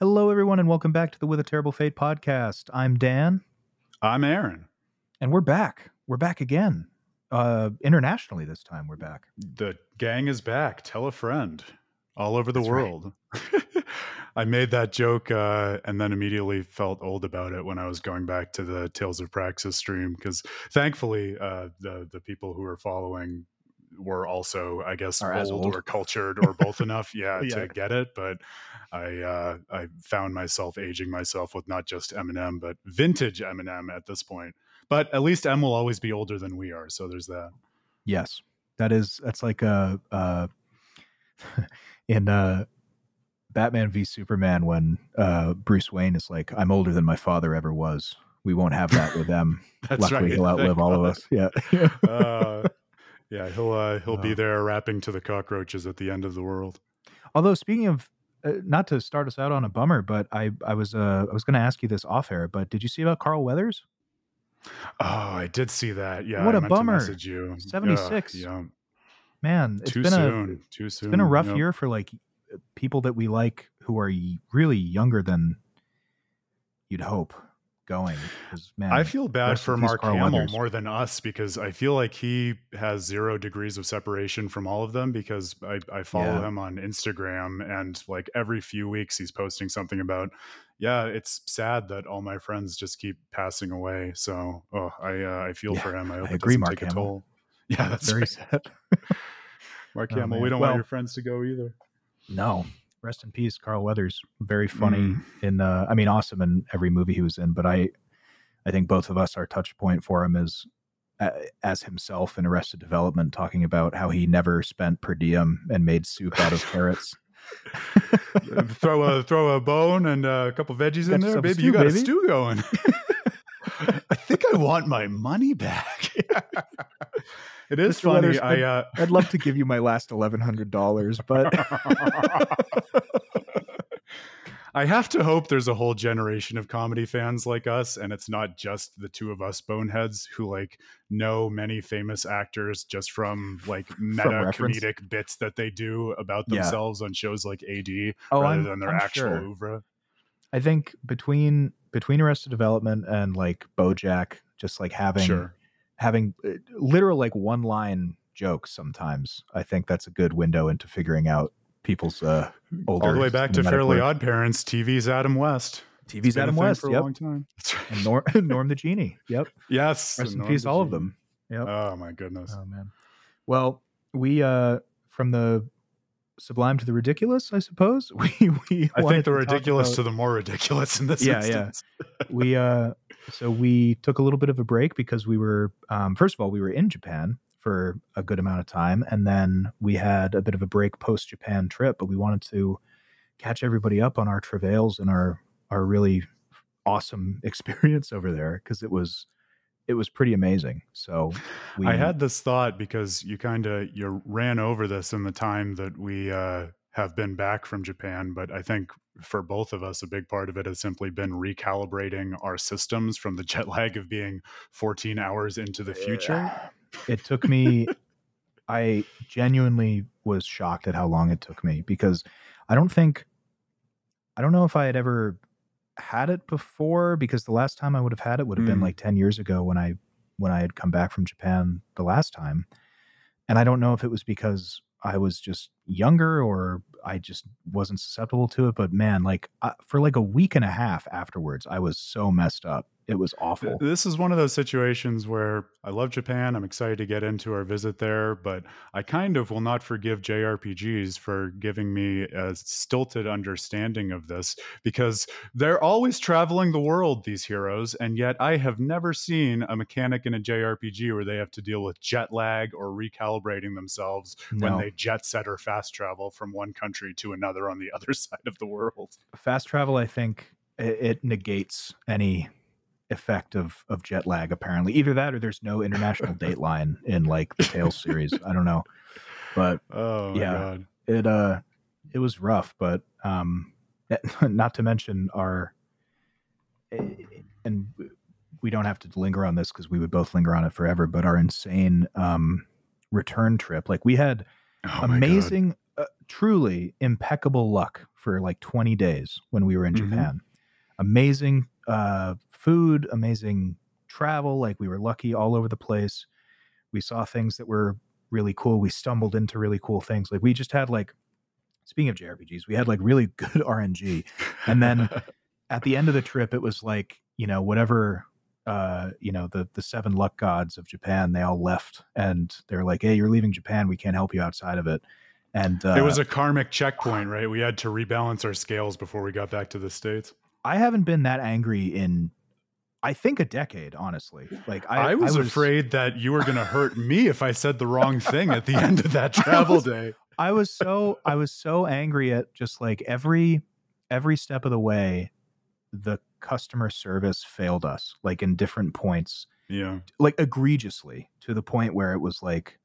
Hello, everyone, and welcome back to the With a Terrible Fate podcast. I'm Dan, I'm Aaron. and we're back. We're back again. Uh, internationally this time, we're back. The gang is back. Tell a friend all over the That's right. world. I made that joke uh, and then immediately felt old about it when I was going back to the Tales of Praxis stream because thankfully uh, the the people who are following were also, I guess, as old, old. or cultured or both enough, yeah, Yeah. to get it. But I uh, I found myself aging myself with not just Eminem but vintage Eminem at this point. But at least M will always be older than we are, so there's that. Yes, that is that's like uh, uh, in uh, Batman v Superman when uh, Bruce Wayne is like, "I'm older than my father ever was." We won't have that with them. That's Luckily, right. he'll outlive Thank all of us. Yeah. uh, yeah, he'll uh, he'll Oh. be there rapping to the cockroaches at the end of the world. Although speaking of, uh, not to start us out on a bummer, but I I was uh I was going to ask you this off air, but did you see about Carl Weathers? Oh, I did see that. Yeah, What I a bummer. Ugh, 76. yeah, Man, it's too been a too soon. it's soon. been a rough Yep. year for like people that we like who are really younger than you'd hope going. man, I feel bad for Mark Hamill more than us because I feel like he has zero degrees of separation from all of them because I, I follow Yeah. him on Instagram and like every few weeks he's posting something about, yeah, it's sad that all my friends just keep passing away. So, oh, I uh, I feel Yeah, for him. I hope I agree, Mark take a Hamill. toll. Yeah, that's very right. sad. Mark Oh, Hamill. We don't Well- want your friends to go either. No, rest in peace, Carl Weathers. Very funny Mm. in. Uh, I mean, awesome in every movie he was in. But I, I think both of us, our touch point for him is uh, as himself in Arrested Development, talking about how he never spent per diem and made soup out of carrots. Throw a throw a bone and a couple veggies Got in there, baby. stew, you got baby. a stew going. I think I want my money back. It is Mr. funny. I uh, I'd love to give you my last eleven hundred dollars, but I have to hope there's a whole generation of comedy fans like us, and it's not just the two of us boneheads who like know many famous actors just from like meta reference. comedic bits that they do about Yeah. themselves on shows like AD oh, rather I'm, than their I'm actual sure. oeuvre. I think between between Arrested Development and like BoJack, just like having Sure. Having uh, literal like one line jokes sometimes i think that's a good window into figuring out people's uh older All the way back to Fairly. Odd Parents. TV's Adam West. Tv's adam west for a long time. That's right. and norm, norm the genie yep yes. rest in peace all of them yep Oh my goodness. oh man well we uh from the sublime to the ridiculous i suppose we we I think the to ridiculous about- to the more ridiculous in this Yeah, yeah. we uh so we took a little bit of a break because we were um first of all we were in japan for a good amount of time and then we had a bit of a break post japan trip but we wanted to catch everybody up on our travails and our our really awesome experience over there because it was it was pretty amazing so we I had this thought because you kind of you ran over this in the time that we uh, have been back from Japan, but I think for both of us, a big part of it has simply been recalibrating our systems from the jet lag of being 14 hours into the future. it took me i genuinely was shocked at how long it took me because i don't think i don't know if i had ever had it before because the last time i would have had it would have been Mm. like 10 years ago when i when i had come back from japan the last time and i don't know if it was because i was just younger or i just wasn't susceptible to it but man like I, for like a week and a half afterwards i was so messed up it was awful This is one of those situations where I love Japan. I'm excited to get into our visit there, but I kind of will not forgive JRPGs for giving me a stilted understanding of this because they're always traveling the world, these heroes, and yet I have never seen a mechanic in a JRPG where they have to deal with jet lag or recalibrating themselves when they jet set or fast travel from one country to another on the other side of the world. fast travel i think it, it negates any effect of of jet lag apparently either that or there's no international dateline in like the tales series i don't know but Oh my Yeah. god. it uh it was rough but um not to mention our eh, and we don't have to linger on this because we would both linger on it forever but our insane um return trip like we had Oh amazing uh, truly impeccable luck for like 20 days when we were in Mhm. Japan. Amazing uh, food, amazing travel. Like we were lucky all over the place. We saw things that were really cool. We stumbled into really cool things. Like we just had like, speaking of JRPGs, we had like really good RNG. And then at the end of the trip, it was like you know whatever uh, you know the the seven luck gods of Japan. They all left, and they're like, "Hey, you're leaving Japan. We can't help you outside of it." And uh, it was a karmic checkpoint, right? We had to rebalance our scales before we got back to the states. I haven't been that angry in, I think, a decade. Honestly, like I, I, was, afraid that you were going to hurt me if I said the wrong thing at the end of that travel day. I was so I was so angry at just like every every step of the way, the customer service failed us like in different points, Yeah. like egregiously to the point where it was like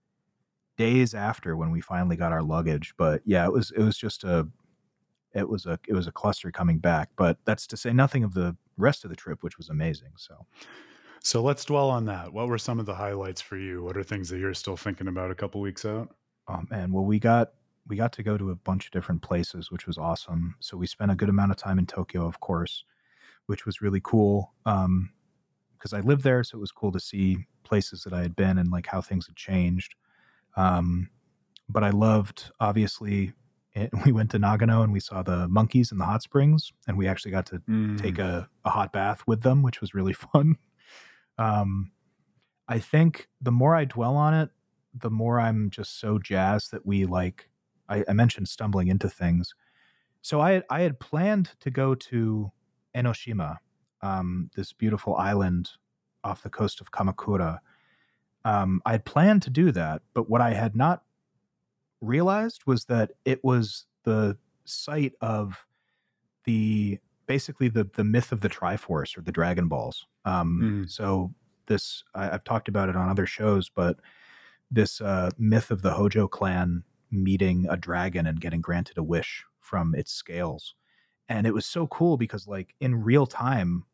days after when we finally got our luggage. But yeah, it was it was just a it was a it was a cluster coming back. But that's to say nothing of the rest of the trip, which was amazing. So So let's dwell on that. What were some of the highlights for you? What are things that you're still thinking about a couple weeks out? Oh man, well we got we got to go to a bunch of different places, which was awesome. So we spent a good amount of time in Tokyo, of course, which was really cool. Um, because I lived there, so it was cool to see places that I had been and like how things had changed. Um, but I loved obviously it, we went to Nagano and we saw the monkeys in the hot springs, and we actually got to take a, a hot bath with them, which was really fun. Um, I think the more I dwell on it, the more I'm just so jazzed that we like. I, I mentioned stumbling into things, so I I had planned to go to Enoshima, um, this beautiful island off the coast of Kamakura. Um, I had planned to do that, but what I had not realized was that it was the site of the basically the the myth of the Triforce or the Dragon Balls. Um, Mm. So this I, I've talked about it on other shows, but this uh, myth of the Hojo clan meeting a dragon and getting granted a wish from its scales, and it was so cool because like in real time,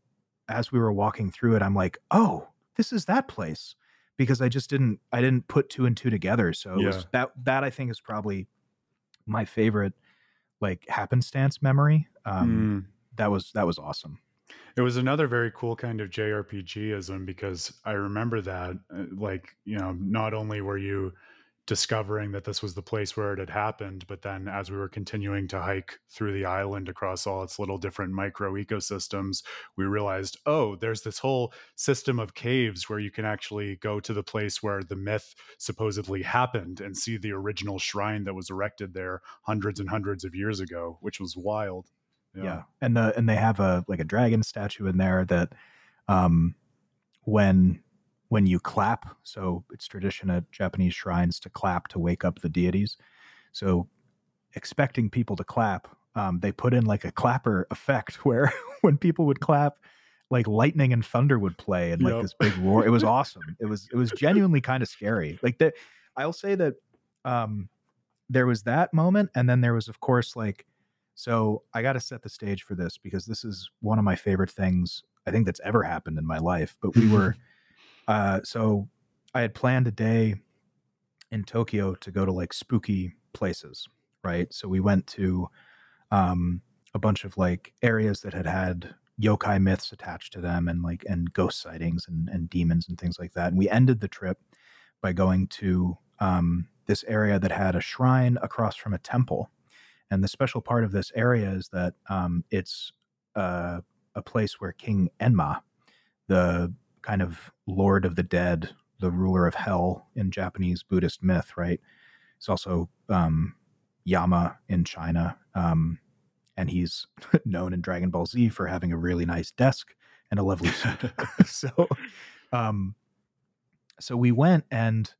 as we were walking through it, I'm like, oh, this is that place because I just didn't I didn't put two and two together. So it Yeah. was that that I think is probably my favorite like happenstance memory. Um, Mm. That was that was awesome. It was another very cool kind of JRPGism because I remember that, uh, like, you know, not only were you discovering that this was the place where it had happened, but then as we were continuing to hike through the island across all its little different micro ecosystems, we realized, oh, there's this whole system of caves where you can actually go to the place where the myth supposedly happened and see the original shrine that was erected there hundreds and hundreds of years ago, which was wild. Yeah. And the and they have a like a dragon statue in there that um when when you clap, so it's tradition at Japanese shrines to clap to wake up the deities. So expecting people to clap, um, they put in like a clapper effect where when people would clap, like lightning and thunder would play and like Yep. this big roar. It was awesome. It was it was genuinely kind of scary. Like that, I'll say that um there was that moment and then there was of course like so I got to set the stage for this because this is one of my favorite things I think that's ever happened in my life. But we were, uh, so I had planned a day in Tokyo to go to like spooky places, right? So we went to um, a bunch of like areas that had had yokai myths attached to them and like and ghost sightings and, and demons and things like that. And we ended the trip by going to um, this area that had a shrine across from a temple. And the special part of this area is that um, it's uh, a place where King Enma, the kind of lord of the dead, the ruler of hell in Japanese Buddhist myth, right? It's also um, Yama in China. Um, and he's known in Dragon Ball Z for having a really nice desk and a lovely suit. so, um, so we went and it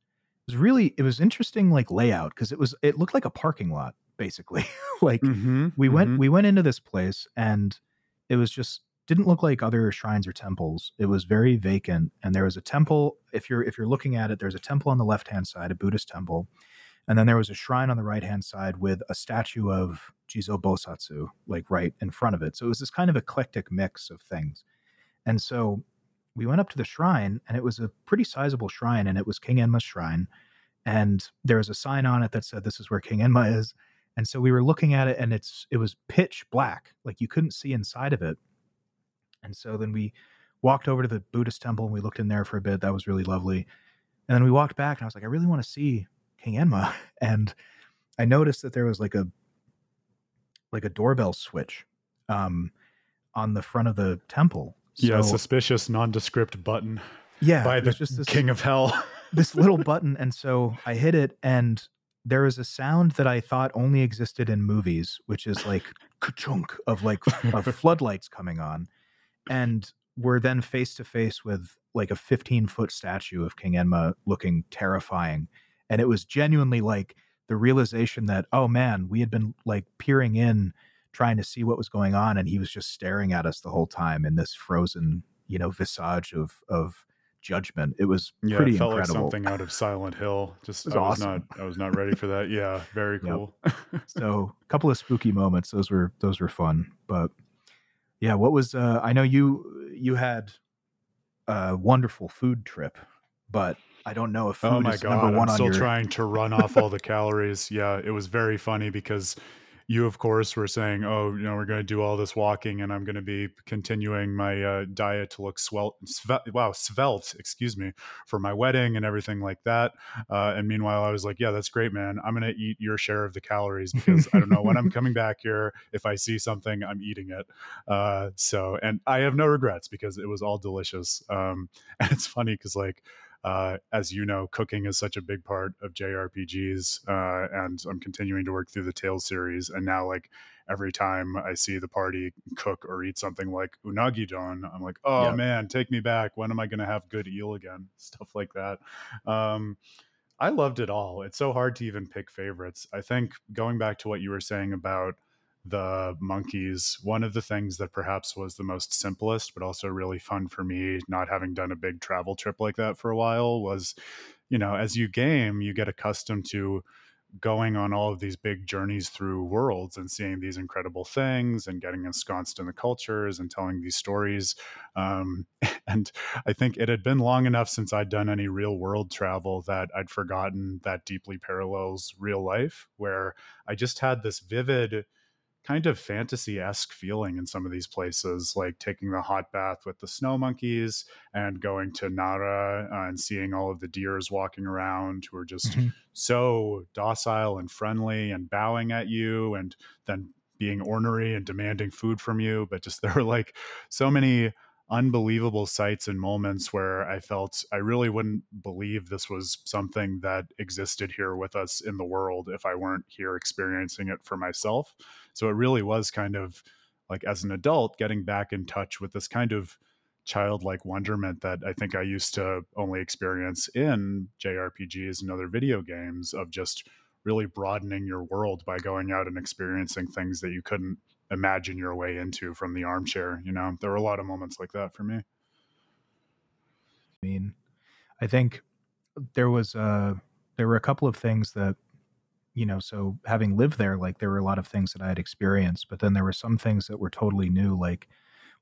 was really it was interesting like layout because it was it looked like a parking lot basically like Mhm, we went mhm. we went into this place and it was just didn't look like other shrines or temples. It was very vacant and there was a temple if you're if you're looking at it there's a temple on the left hand side a buddhist temple and then there was a shrine on the right hand side with a statue of jizo bosatsu like right in front of it. So it was this kind of eclectic mix of things. And so we went up to the shrine and it was a pretty sizable shrine and it was king enma's shrine and there was a sign on it that said this is where king enma is. And so we were looking at it and it's it was pitch black, like you couldn't see inside of it. And so then we walked over to the Buddhist temple and we looked in there for a bit. That was really lovely. And then we walked back and I was like, I really want to see King Enma. And I noticed that there was like a like a doorbell switch um, on the front of the temple. So, yeah, suspicious nondescript button. Yeah, by the just this, king of hell. this little button, and so I hit it, and there is a sound that I thought only existed in movies, which is like ka-chunk of like of floodlights coming on, and we're then face to face with like a 15 foot statue of King Enma looking terrifying, and it was genuinely like the realization that oh man, we had been like peering in trying to see what was going on and he was just staring at us the whole time in this frozen you know visage of of judgment it was yeah, pretty it felt incredible. like something out of silent hill just was i was awesome. not i was not ready for that yeah very cool yep. so a couple of spooky moments those were those were fun but yeah what was uh i know you you had a wonderful food trip but I don't know if oh food oh my is god number one i'm still your trying to run off all the calories. Yeah it was very funny because you of course were saying oh you know we're going to do all this walking and i'm going to be continuing my uh, diet to look swelt sve- wow svelte excuse me for my wedding and everything like that. Uh, and meanwhile i was like yeah that's great man. I'm going to eat your share of the calories because i don't know when i'm coming back here if i see something i'm eating it. Uh, so and i have no regrets because it was all delicious. Um, and it's funny because like uh, as you know, cooking is such a big part of JRPGs, uh, and I'm continuing to work through the Tales series. And now, like every time I see the party cook or eat something like unagi don, I'm like, oh man, take me back. When am I going to have good eel again? Stuff like that. Um, I loved it all. It's so hard to even pick favorites. I think going back to what you were saying about the monkeys, one of the things that perhaps was the most simplest, but also really fun for me, not having done a big travel trip like that for a while, was, you know, as you game, you get accustomed to going on all of these big journeys through worlds and seeing these incredible things and getting ensconced in the cultures and telling these stories. Um, and I think it had been long enough since I'd done any real world travel that I'd forgotten that deeply parallels real life, where I just had this vivid kind of fantasy esque feeling in some of these places, like taking the hot bath with the snow monkeys and going to Nara uh, and seeing all of the deers walking around who are just mm-hmm. so docile and friendly and bowing at you and then being ornery and demanding food from you. But just there were like so many unbelievable sights and moments where I felt I really wouldn't believe this was something that existed here with us in the world if I weren't here experiencing it for myself. So it really was kind of like as an adult getting back in touch with this kind of childlike wonderment that I think I used to only experience in JRPGs and other video games of just really broadening your world by going out and experiencing things that you couldn't imagine your way into from the armchair. You know, there were a lot of moments like that for me. I mean, I think there was uh there were a couple of things that you know, so having lived there, like there were a lot of things that I had experienced, but then there were some things that were totally new. Like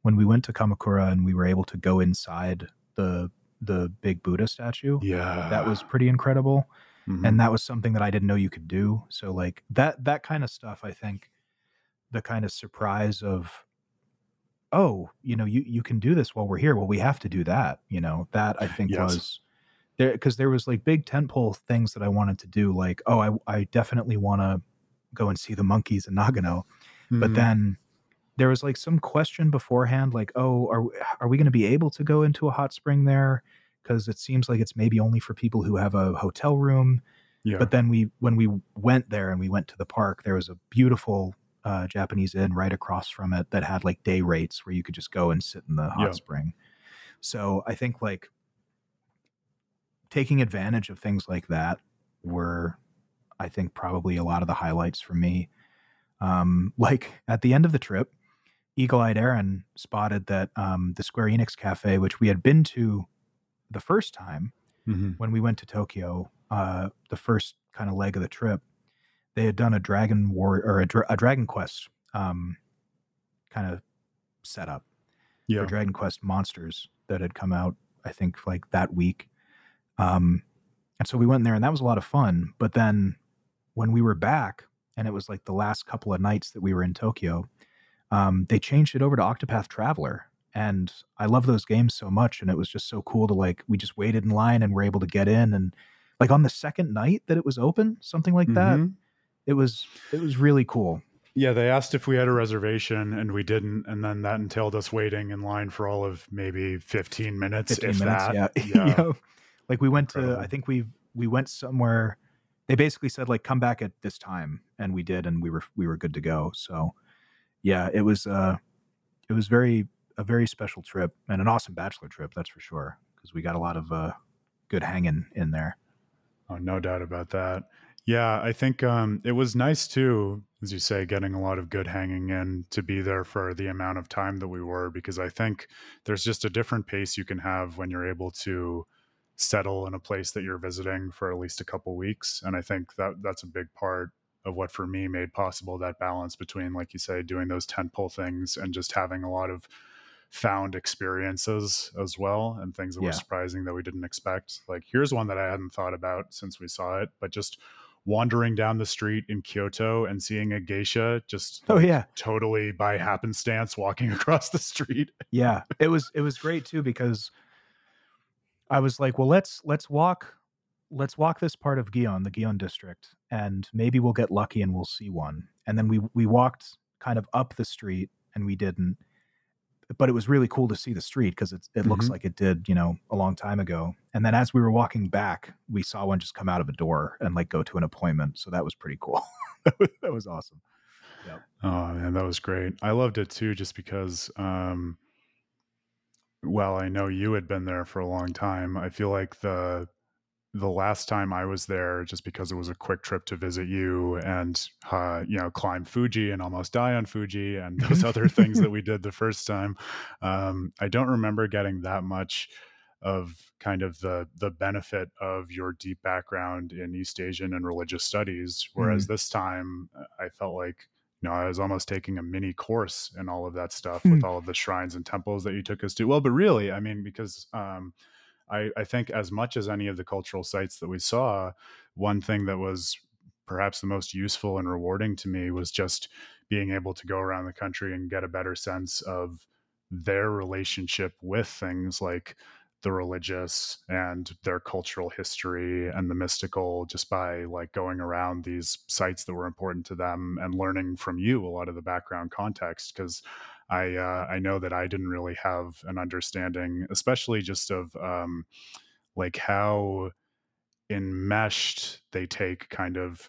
when we went to Kamakura and we were able to go inside the the big Buddha statue. Yeah. That was pretty incredible. Mm-hmm. And that was something that I didn't know you could do. So like that that kind of stuff, I think the kind of surprise of oh, you know, you you can do this while we're here. Well, we have to do that, you know. That I think yes. was there because there was like big tentpole things that I wanted to do, like oh, I I definitely want to go and see the monkeys in Nagano, mm-hmm. but then there was like some question beforehand, like oh, are are we going to be able to go into a hot spring there? Because it seems like it's maybe only for people who have a hotel room. Yeah. But then we when we went there and we went to the park, there was a beautiful uh, Japanese inn right across from it that had like day rates where you could just go and sit in the hot yeah. spring. So I think like taking advantage of things like that were, I think, probably a lot of the highlights for me. Um, like at the end of the trip, Eagle Eyed Aaron spotted that um, the Square Enix Cafe, which we had been to the first time mm-hmm. when we went to Tokyo, uh, the first kind of leg of the trip, they had done a Dragon War or a, a Dragon Quest um, kind of setup yeah. for Dragon Quest monsters that had come out, I think, like that week. Um, and so we went there and that was a lot of fun. But then when we were back and it was like the last couple of nights that we were in Tokyo. Um, they changed it over to Octopath Traveler, and I love those games so much. And it was just so cool to like we just waited in line and were able to get in, and like on the second night that it was open, something like that. Mhm. It was it was really cool. Yeah, they asked if we had a reservation and we didn't, and then that entailed us waiting in line for all of maybe 15 minutes, 15 if minutes, that. yeah. Yeah. Like we went to I think we we went somewhere they basically said like come back at this time and we did and we were we were good to go. So yeah, it was uh it was very a very special trip and an awesome bachelor trip, that's for sure, because we got a lot of uh good hanging in there. Oh, no doubt about that. Yeah, I think um, it was nice too, as you say, getting a lot of good hanging in to be there for the amount of time that we were, because I think there's just a different pace you can have when you're able to settle in a place that you're visiting for at least a couple weeks. And I think that that's a big part of what for me made possible that balance between, like you say, doing those tentpole things and just having a lot of found experiences as well and things that Yeah. were surprising that we didn't expect. Like here's one that I hadn't thought about since we saw it, but just wandering down the street in Kyoto and seeing a geisha just Oh yeah. totally by happenstance walking across the street. Yeah. It was it was great too because I was like, well, let's let's walk let's walk this part of Gion, the Gion district, and maybe we'll get lucky and we'll see one. And then we we walked kind of up the street and we didn't. But it was really cool to see the street because it it looks Mhm. like it did, you know, a long time ago. And then as we were walking back, we saw one just come out of a door and like go to an appointment. So that was pretty cool. that, was, that was awesome. Oh man, that was great. I loved it too, just because. Um, well, I know you had been there for a long time. I feel like the the last time I was there, just because it was a quick trip to visit you and uh, you know climb Fuji and almost die on Fuji and those other things that we did the first time. Um, I don't remember getting that much of kind of the the benefit of your deep background in East Asian and religious studies. Whereas this time, uh, I felt like you know I was almost taking a mini course in all of that stuff with all of the shrines and temples that you took us to. Well, but really, I mean, because um, I, I think as much as any of the cultural sites that we saw, one thing that was perhaps the most useful and rewarding to me was just being able to go around the country and get a better sense of their relationship with things like the religious and their cultural history and the mystical just by like going around these sites that were important to them and learning from you a lot of the background context because I uh, I know that I didn't really have an understanding, especially just of um, like how enmeshed they take kind of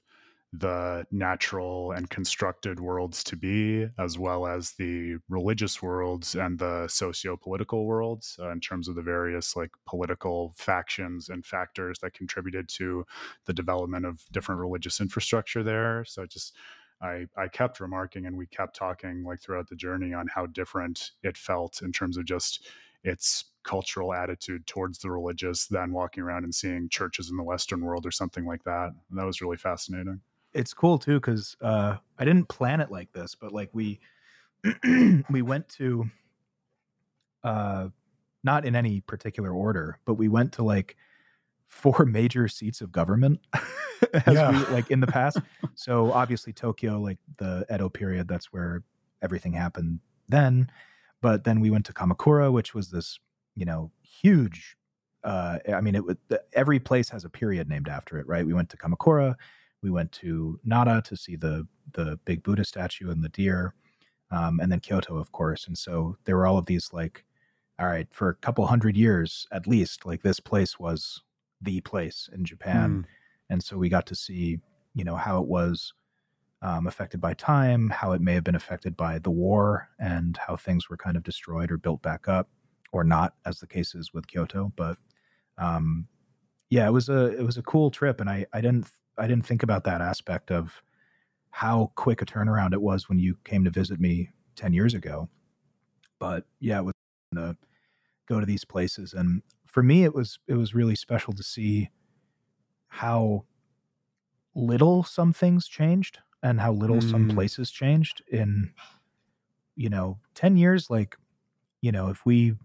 the natural and constructed worlds to be, as well as the religious worlds and the socio-political worlds, uh, in terms of the various like political factions and factors that contributed to the development of different religious infrastructure there. So just I, I kept remarking and we kept talking like throughout the journey on how different it felt in terms of just its cultural attitude towards the religious than walking around and seeing churches in the Western world or something like that. And that was really fascinating. It's cool too because uh, I didn't plan it like this, but like we we went to uh, not in any particular order, but we went to like four major seats of government as Yeah. we like in the past. so obviously Tokyo, like the Edo period, that's where everything happened then. But then we went to Kamakura, which was this you know huge. Uh, I mean, it would every place has a period named after it, right? We went to Kamakura, we went to Nara to see the the big Buddha statue and the deer, um, and then Kyoto, of course. And so there were all of these like, all right, for a couple hundred years at least, like this place was the place in Japan, and so we got to see, you know, how it was um, affected by time, how it may have been affected by the war, and how things were kind of destroyed or built back up, or not, as the case is with Kyoto. But um, yeah, it was a it was a cool trip, and I I didn't I didn't think about that aspect of how quick a turnaround it was when you came to visit me ten years ago. But yeah, it was to go to these places, and for me, it was it was really special to see how little some things changed and how little some Mm. places changed in you know 10 years like you know if we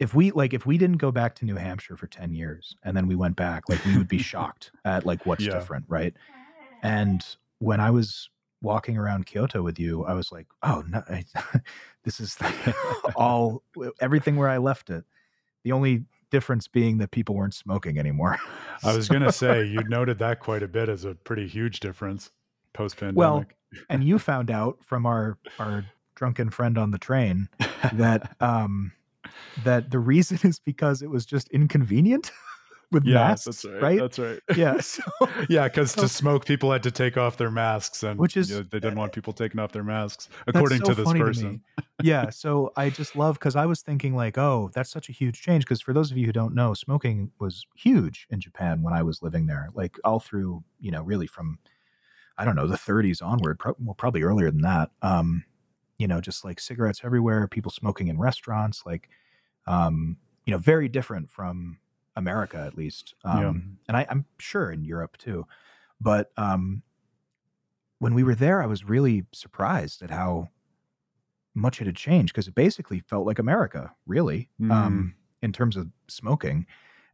if we like if we didn't go back to new hampshire for 10 years and then we went back like we would be shocked at like what's Yeah. different right and when I was walking around Kyoto with you, I was like, oh no, I, this is all everything where I left it. The only difference being that people weren't smoking anymore. I was going to say you noted that quite a bit as a pretty huge difference post pandemic. Well, and you found out from our our drunken friend on the train that um that the reason is because it was just inconvenient with yeah, masks, that's right, right? That's right. Yeah, so, yeah, because to smoke, people had to take off their masks, and Which is- you know, they didn't want people taking off their masks, according so to this person. me. yeah, so I just love because I was thinking like, oh, that's such a huge change. Because for those of you who don't know, smoking was huge in Japan when I was living there, like all through, you know, really from, I don't know, the 30s onward, pro- well, probably earlier than that. Um, you know, just like cigarettes everywhere, people smoking in restaurants, like, um, you know, very different from America at least, um, Yeah. and I, I'm sure in Europe too. But um, when we were there, I was really surprised at how much it had changed because it basically felt like America, really, um, in terms of smoking.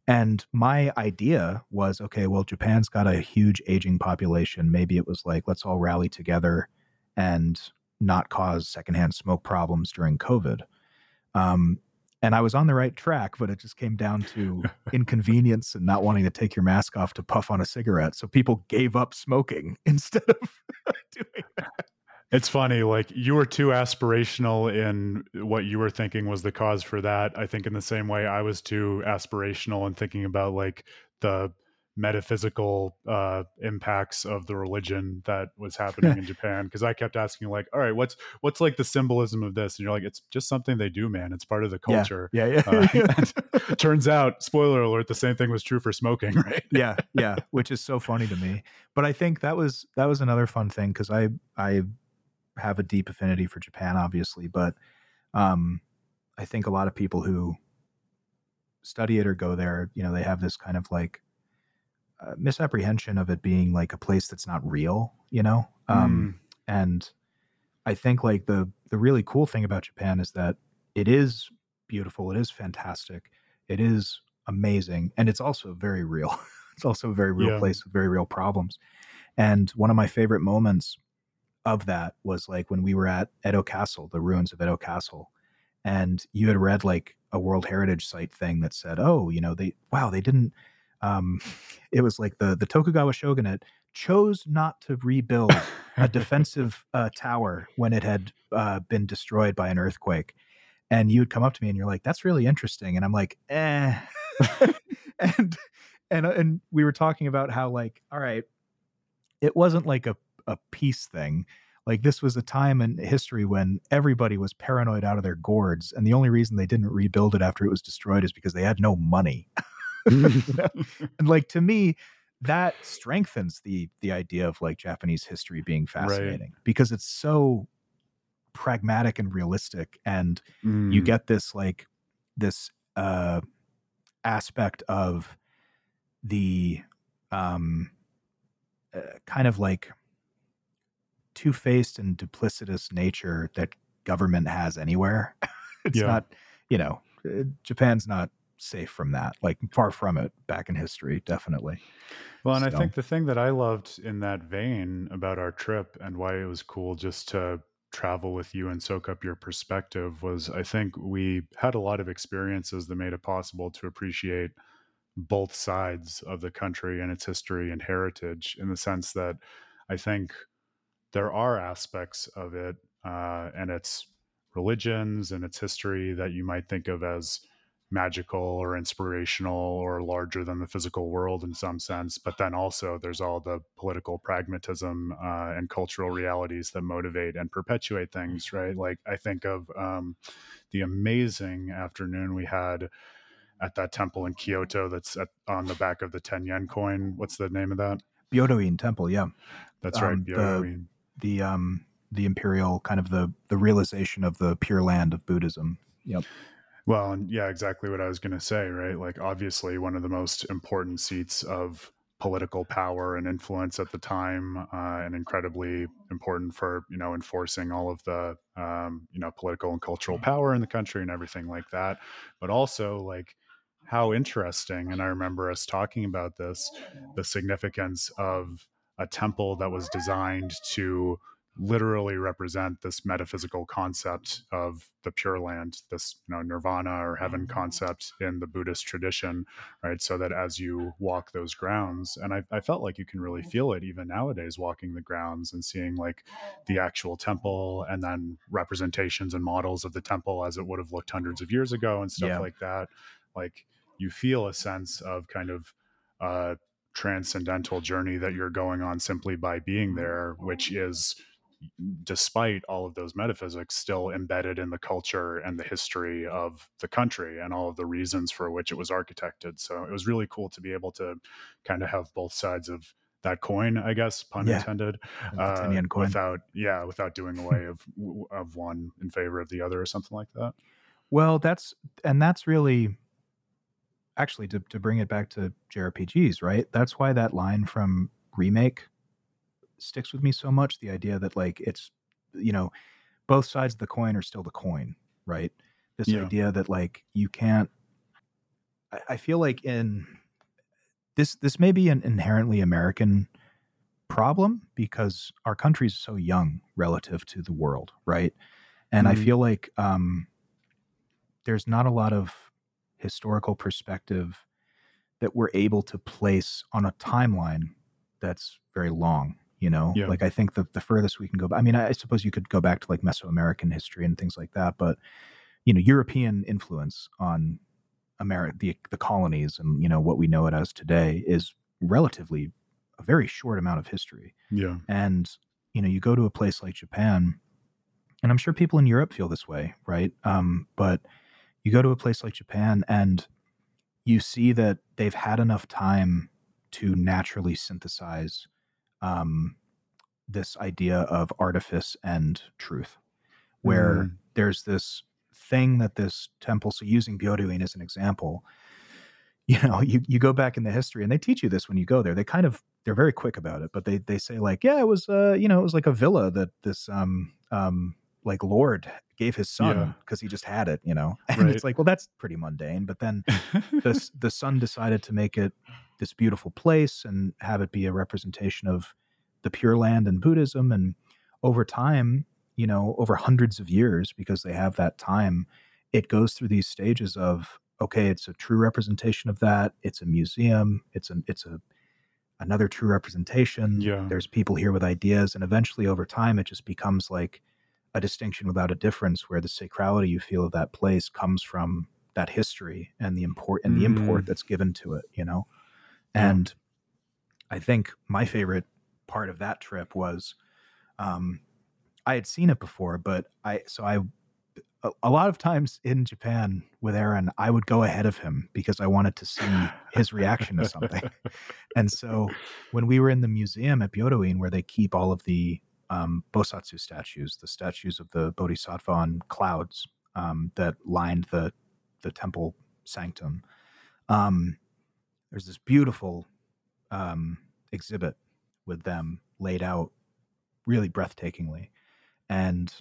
And my idea was okay, well, Japan's got a huge aging population. Maybe it was like, let's all rally together and not cause secondhand smoke problems during COVID. Um, and I was on the right track, but it just came down to inconvenience and not wanting to take your mask off to puff on a cigarette. So people gave up smoking instead of doing that. It's funny, like you were too aspirational in what you were thinking was the cause for that. I think in the same way I was too aspirational in thinking about like the metaphysical uh impacts of the religion that was happening in Japan because I kept asking like, all right, what's what's like the symbolism of this? And you're like, it's just something they do, man. It's part of the culture. Yeah, yeah. Uh, yeah. and turns out, spoiler alert, the same thing was true for smoking, right? yeah yeah which is so funny to me but i think that was that was another fun thing because i i have a deep affinity for japan obviously but um i think a lot of people who study it or go there you know they have this kind of like uh, misapprehension of it being like a place that's not real you know? Um and i think like the the really cool thing about japan is that it is beautiful it is fantastic it is amazing and it's also very real. It's also a very real Yeah. place with very real problems. And one of my favorite moments of that was like when we were at edo castle the ruins of edo castle and you had read like a world heritage site thing that said oh you know they wow they didn't um it was like the the tokugawa shogunate chose not to rebuild a defensive uh, tower when it had uh, been destroyed by an earthquake. And you would come up to me and you're like, "That's really interesting," and I'm like, "Eh," and and uh, and we were talking about how like, all right, it wasn't like a a peace thing. Like this was a time in history when everybody was paranoid out of their gourds, and the only reason they didn't rebuild it after it was destroyed is because they had no money. You know? and like to me that strengthens the the idea of like japanese history being fascinating because it's so pragmatic and realistic and you Mm. get this like this uh aspect of the um uh, kind of like two-faced and duplicitous nature that government has anywhere it's Yeah. not you know uh, japan's not safe from that like far from it back in history definitely. Well, and I think the thing that I loved in that vein about our trip and why it was cool just to travel with you and soak up your perspective was I think we had a lot of experiences that made it possible to appreciate both sides of the country and its history and heritage in the sense that I think there are aspects of it uh, and its religions and its history that you might think of as magical or inspirational or larger than the physical world in some sense. But then also there's all the political pragmatism uh, and cultural realities that motivate and perpetuate things, right? Like I think of um, the amazing afternoon we had at that temple in Kyoto that's at, on the back of the 10 yen coin. What's the name of that? Byodoin temple yeah That's right. Um, the- Byodo-in. the um the imperial kind of the the realization of the pure land of buddhism yep Well, and yeah, exactly what I was going to say, right? Like, obviously, one of the most important seats of political power and influence at the time, uh, and incredibly important for you know enforcing all of the um, you know political and cultural power in the country and everything like that. But also, like, how interesting, and I remember us talking about this, the significance of a temple that was designed to literally represent this metaphysical concept of the pure land this you know nirvana or heaven mm-hmm. concept in the buddhist tradition right? So that as you walk those grounds and I, I, felt like you can really mm-hmm. feel it even nowadays walking the grounds and seeing like the actual temple and then representations and models of the temple as it would have looked hundreds of years ago and stuff yeah. like that. Like you feel a sense of kind of uh transcendental journey that you're going on simply by being mm-hmm. there which is despite all of those metaphysics, still embedded in the culture and the history of the country and all of the reasons for which it was architected. So it was really cool to be able to kind of have both sides of that coin, I guess, pun yeah. intended, uh, without yeah, without doing away of of one in favor of the other or something like that. Well, that's and that's really actually to to bring it back to JRPGs, right? That's why that line from remake sticks with me so much. The idea that like it's you know both sides of the coin are still the coin, right? This yeah. idea that like you can't. I, I feel like in this this may be an inherently American problem because our country is so young relative to the world, right? And mm-hmm. I feel like um, there's not a lot of historical perspective that we're able to place on a timeline that's very long you know? Yeah. like i think the, the furthest we can go i mean I, I suppose you could go back to like mesoamerican history and things like that but you know european influence on america the, the colonies and you know what we know it as today is relatively a very short amount of history. Yeah. And you know you go to a place like japan and i'm sure people in europe feel this way right? Um, but you go to a place like japan and you see that they've had enough time to naturally synthesize um, this idea of artifice and truth, where mm. there's this thing that this temple, so using Byodoin as an example, you know, you, you go back in the history and they teach you this when you go there. They kind of they're very quick about it, but they they say like, yeah, it was uh, you know, it was like a villa that this um um like Lord gave his son because yeah. he just had it, you know. And right. it's like, well, that's pretty mundane. But then the the son decided to make it this beautiful place and have it be a representation of the Pure Land and Buddhism. And over time, you know, over hundreds of years, because they have that time, it goes through these stages of okay, it's a true representation of that. It's a museum. It's an it's a another true representation. Yeah. There's people here with ideas, and eventually, over time, it just becomes like a distinction without a difference, where the sacrality you feel of that place comes from that history and the import and the mm. import that's given to it. You know. And I think my favorite part of that trip was um, I had seen it before, but I so I a, a lot of times in Japan with Aaron, I would go ahead of him because I wanted to see his reaction to something. and so when we were in the museum at Byodoin, where they keep all of the um, Bosatsu statues, the statues of the Bodhisattva on clouds um, that lined the the temple sanctum. Um, there's this beautiful um, exhibit with them laid out really breathtakingly. And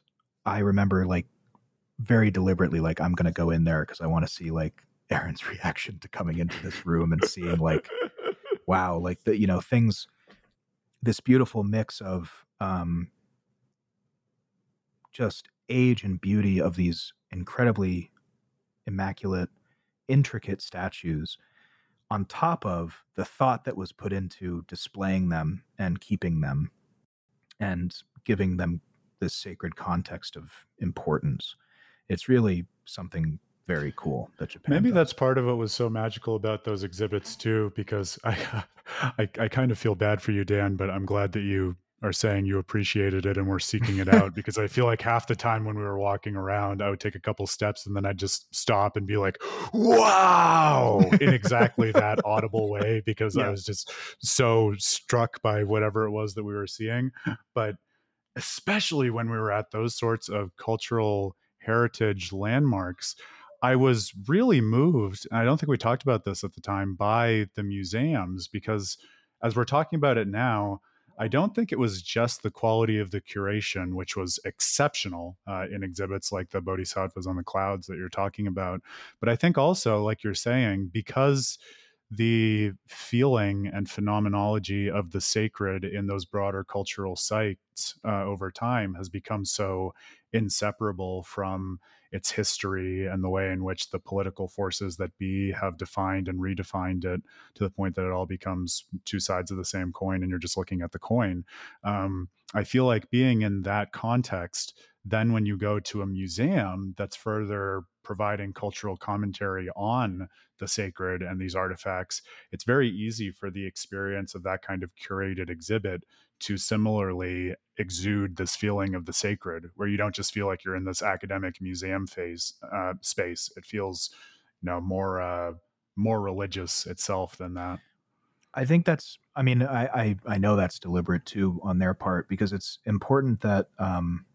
I remember like very deliberately, like, I'm going to go in there because I want to see like Aaron's reaction to coming into this room and seeing like, wow, like the, you know, things, this beautiful mix of um, just age and beauty of these incredibly immaculate, intricate statues on top of the thought that was put into displaying them and keeping them and giving them this sacred context of importance. It's really something very cool that Japan. Maybe does. that's part of what was so magical about those exhibits too, because I, I, I kind of feel bad for you, Dan, but I'm glad that you are saying you appreciated it and were seeking it out because I feel like half the time when we were walking around, I would take a couple steps and then I'd just stop and be like, wow, in exactly that audible way because yeah. I was just so struck by whatever it was that we were seeing. But especially when we were at those sorts of cultural heritage landmarks, I was really moved. And I don't think we talked about this at the time by the museums because as we're talking about it now, I don't think it was just the quality of the curation, which was exceptional uh, in exhibits like the Bodhisattvas on the Clouds that you're talking about. But I think also, like you're saying, because the feeling and phenomenology of the sacred in those broader cultural sites uh, over time has become so inseparable from its history and the way in which the political forces that be have defined and redefined it to the point that it all becomes two sides of the same coin and you're just looking at the coin. Um, I feel like being in that context, then when you go to a museum that's further providing cultural commentary on the sacred and these artifacts, it's very easy for the experience of that kind of curated exhibit to similarly exude this feeling of the sacred, where you don't just feel like you're in this academic museum phase uh, space. It feels, you know, more uh, more religious itself than that. I think that's. I mean, I, I I know that's deliberate too on their part because it's important that um,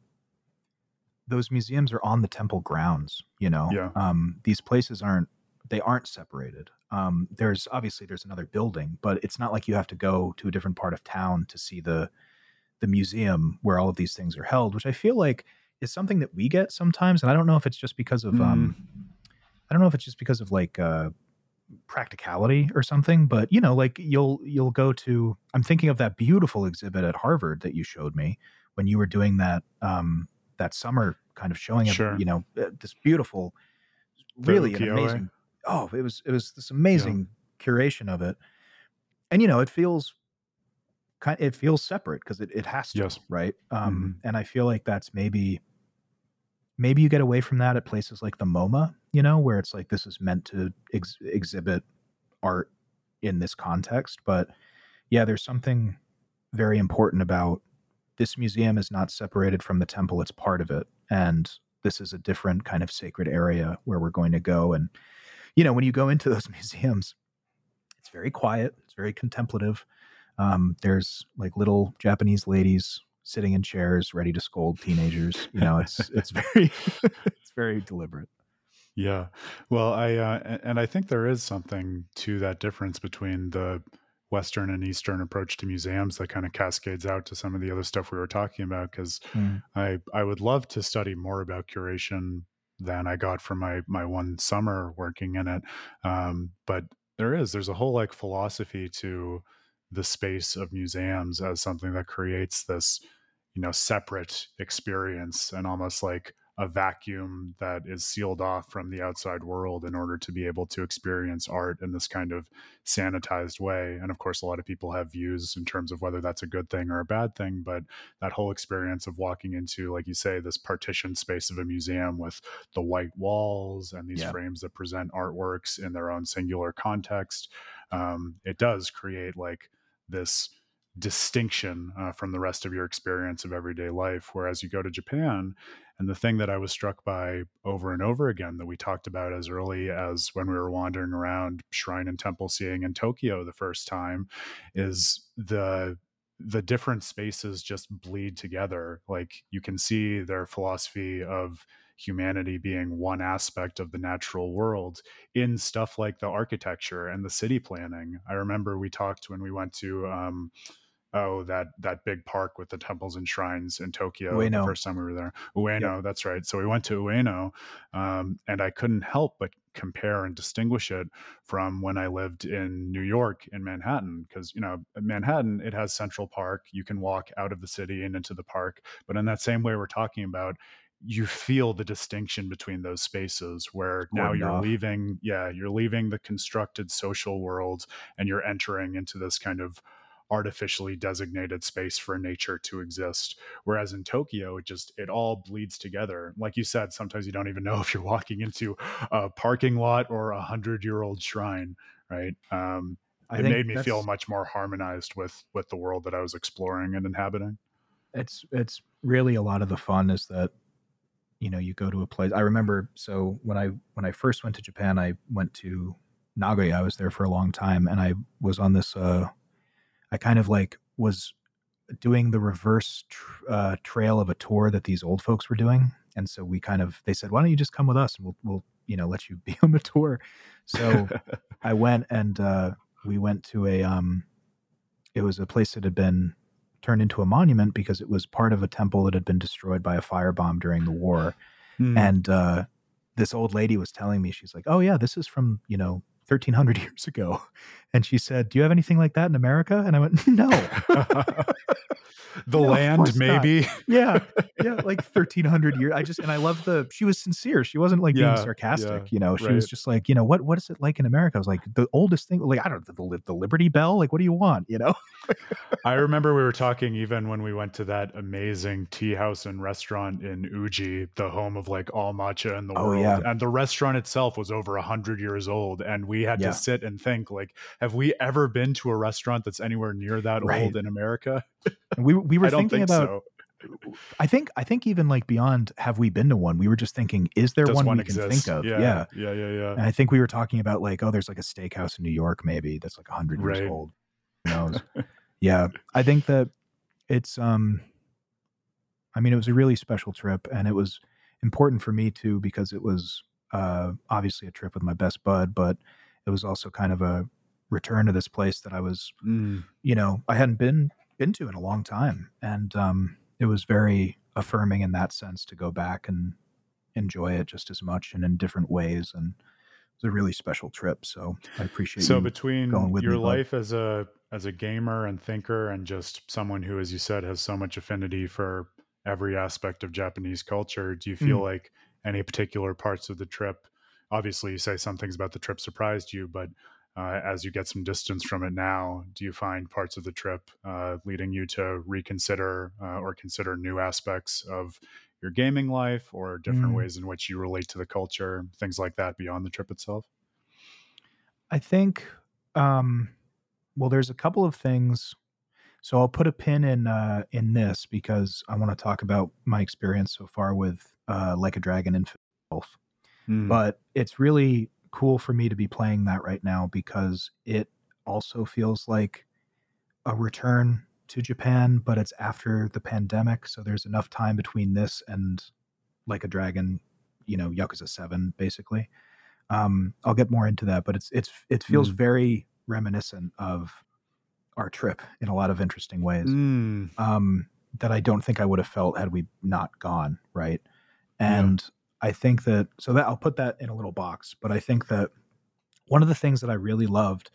those museums are on the temple grounds. You know, Yeah. um, these places aren't they aren't separated. Um, there's obviously there's another building, but it's not like you have to go to a different part of town to see the the museum where all of these things are held, which I feel like is something that we get sometimes, and I don't know if it's just because of um, I don't know if it's just because of like uh, practicality or something, but you know, like you'll you'll go to. I'm thinking of that beautiful exhibit at Harvard that you showed me when you were doing that um, that summer kind of showing of you know uh, this beautiful, really amazing. Oh, it was it was this amazing curation of it, and you know, it feels kind it feels separate because it, it has to Yes. right? Um and i feel like that's maybe maybe you get away from that at places like the moma you know where it's like this is meant to ex- exhibit art in this context but yeah there's something very important about this museum is not separated from the temple it's part of it and this is a different kind of sacred area where we're going to go and you know when you go into those museums it's very quiet it's very contemplative um, there's like little Japanese ladies sitting in chairs, ready to scold teenagers. You know, it's it's very it's very deliberate. Yeah. Well, I uh, and I think there is something to that difference between the Western and Eastern approach to museums that kind of cascades out to some of the other stuff we were talking about. Because Mm. I I would love to study more about curation than I got from my my one summer working in it. Um, but there is there's a whole like philosophy to the space of museums as something that creates this you know separate experience and almost like a vacuum that is sealed off from the outside world in order to be able to experience art in this kind of sanitized way. And of course, a lot of people have views in terms of whether that's a good thing or a bad thing. But that whole experience of walking into, like you say, this partition space of a museum with the white walls and these Yeah. frames that present artworks in their own singular context, um, it does create like this distinction uh, from the rest of your experience of everyday life. Whereas you go to Japan, and the thing that I was struck by over and over again that we talked about as early as when we were wandering around shrine and temple seeing in Tokyo the first time is the the different spaces just bleed together. Like you can see their philosophy of humanity being one aspect of the natural world in stuff like the architecture and the city planning. I remember we talked when we went to um, oh that that big park with the temples and shrines in Tokyo the Ueno. first time we were there. Ueno, that's right. So we went to Ueno, um, and I couldn't help but compare and distinguish it from when I lived in New York in Manhattan because you know Manhattan it has Central Park. You can walk out of the city and into the park, but in that same way we're talking about. You feel the distinction between those spaces where now you're off. leaving, yeah, you're leaving the constructed social world and you're entering into this kind of artificially designated space for nature to exist whereas in tokyo it just it all bleeds together. Like you said sometimes you don't even know if you're walking into a parking lot or a hundred year old shrine right? Um it made me feel much more harmonized with with the world that i was exploring and inhabiting. It's it's really a lot of the fun is that you know you go to a place i remember so when i when i first went to japan i went to nagoya i was there for a long time and i was on this uh i kind of like was doing the reverse tr- uh, trail of a tour that these old folks were doing and so we kind of they said why don't you just come with us and we'll we'll you know let you be on the tour so I went and uh, we went to a um, it was a place that had been turned into a monument because it was part of a temple that had been destroyed by a firebomb during the war. Hmm. And uh, this old lady was telling me, she's like, "Oh yeah, this is from you know 1300 years ago. And she said, Do you have anything like that in America? And I went, No. the no, land, maybe. yeah. Yeah. Like 1300 years. I just, and I love the, she was sincere. She wasn't like yeah, being sarcastic. Yeah, you know, she right. was just like, you know, what, what is it like in America? I was like, the oldest thing, like, I don't know, the, the Liberty Bell. Like, what do you want? You know? I remember we were talking even when we went to that amazing tea house and restaurant in Uji, the home of like all matcha in the oh, world. Yeah. And the restaurant itself was over a hundred years old. And we had to sit and think like, have we ever been to a restaurant that's anywhere near that right. old in America? we we were thinking about. So. I think I think even like beyond have we been to one? We were just thinking, is there one, one we exist? can think of? Yeah, yeah, yeah, yeah, yeah. And I think we were talking about like, oh, there's like a steakhouse in New York, maybe that's like hundred right. years old. Who knows? yeah, I think that it's. um I mean, it was a really special trip, and it was important for me too because it was uh, obviously a trip with my best bud, but it was also kind of a return to this place that I was, mm. you know, I hadn't been been to in a long time, and um, it was very affirming in that sense to go back and enjoy it just as much and in different ways. And it was a really special trip. So I appreciate. It. So between your me, life as a as a gamer and thinker, and just someone who, as you said, has so much affinity for every aspect of Japanese culture, do you feel mm. like any particular parts of the trip? Obviously, you say some things about the trip surprised you, but uh, as you get some distance from it now, do you find parts of the trip uh, leading you to reconsider uh, or consider new aspects of your gaming life or different mm. ways in which you relate to the culture, things like that beyond the trip itself? I think, um, well, there's a couple of things. So I'll put a pin in uh, in this because I want to talk about my experience so far with uh, Like a Dragon Infinite Wealth. Mm. But it's really cool for me to be playing that right now because it also feels like a return to Japan, but it's after the pandemic, so there's enough time between this and like a dragon, you know, Yakuza Seven, basically. Um, I'll get more into that, but it's it's it feels mm. very reminiscent of our trip in a lot of interesting ways. Mm. Um, that I don't think I would have felt had we not gone, right? And I think that so that I'll put that in a little box, but I think that one of the things that I really loved,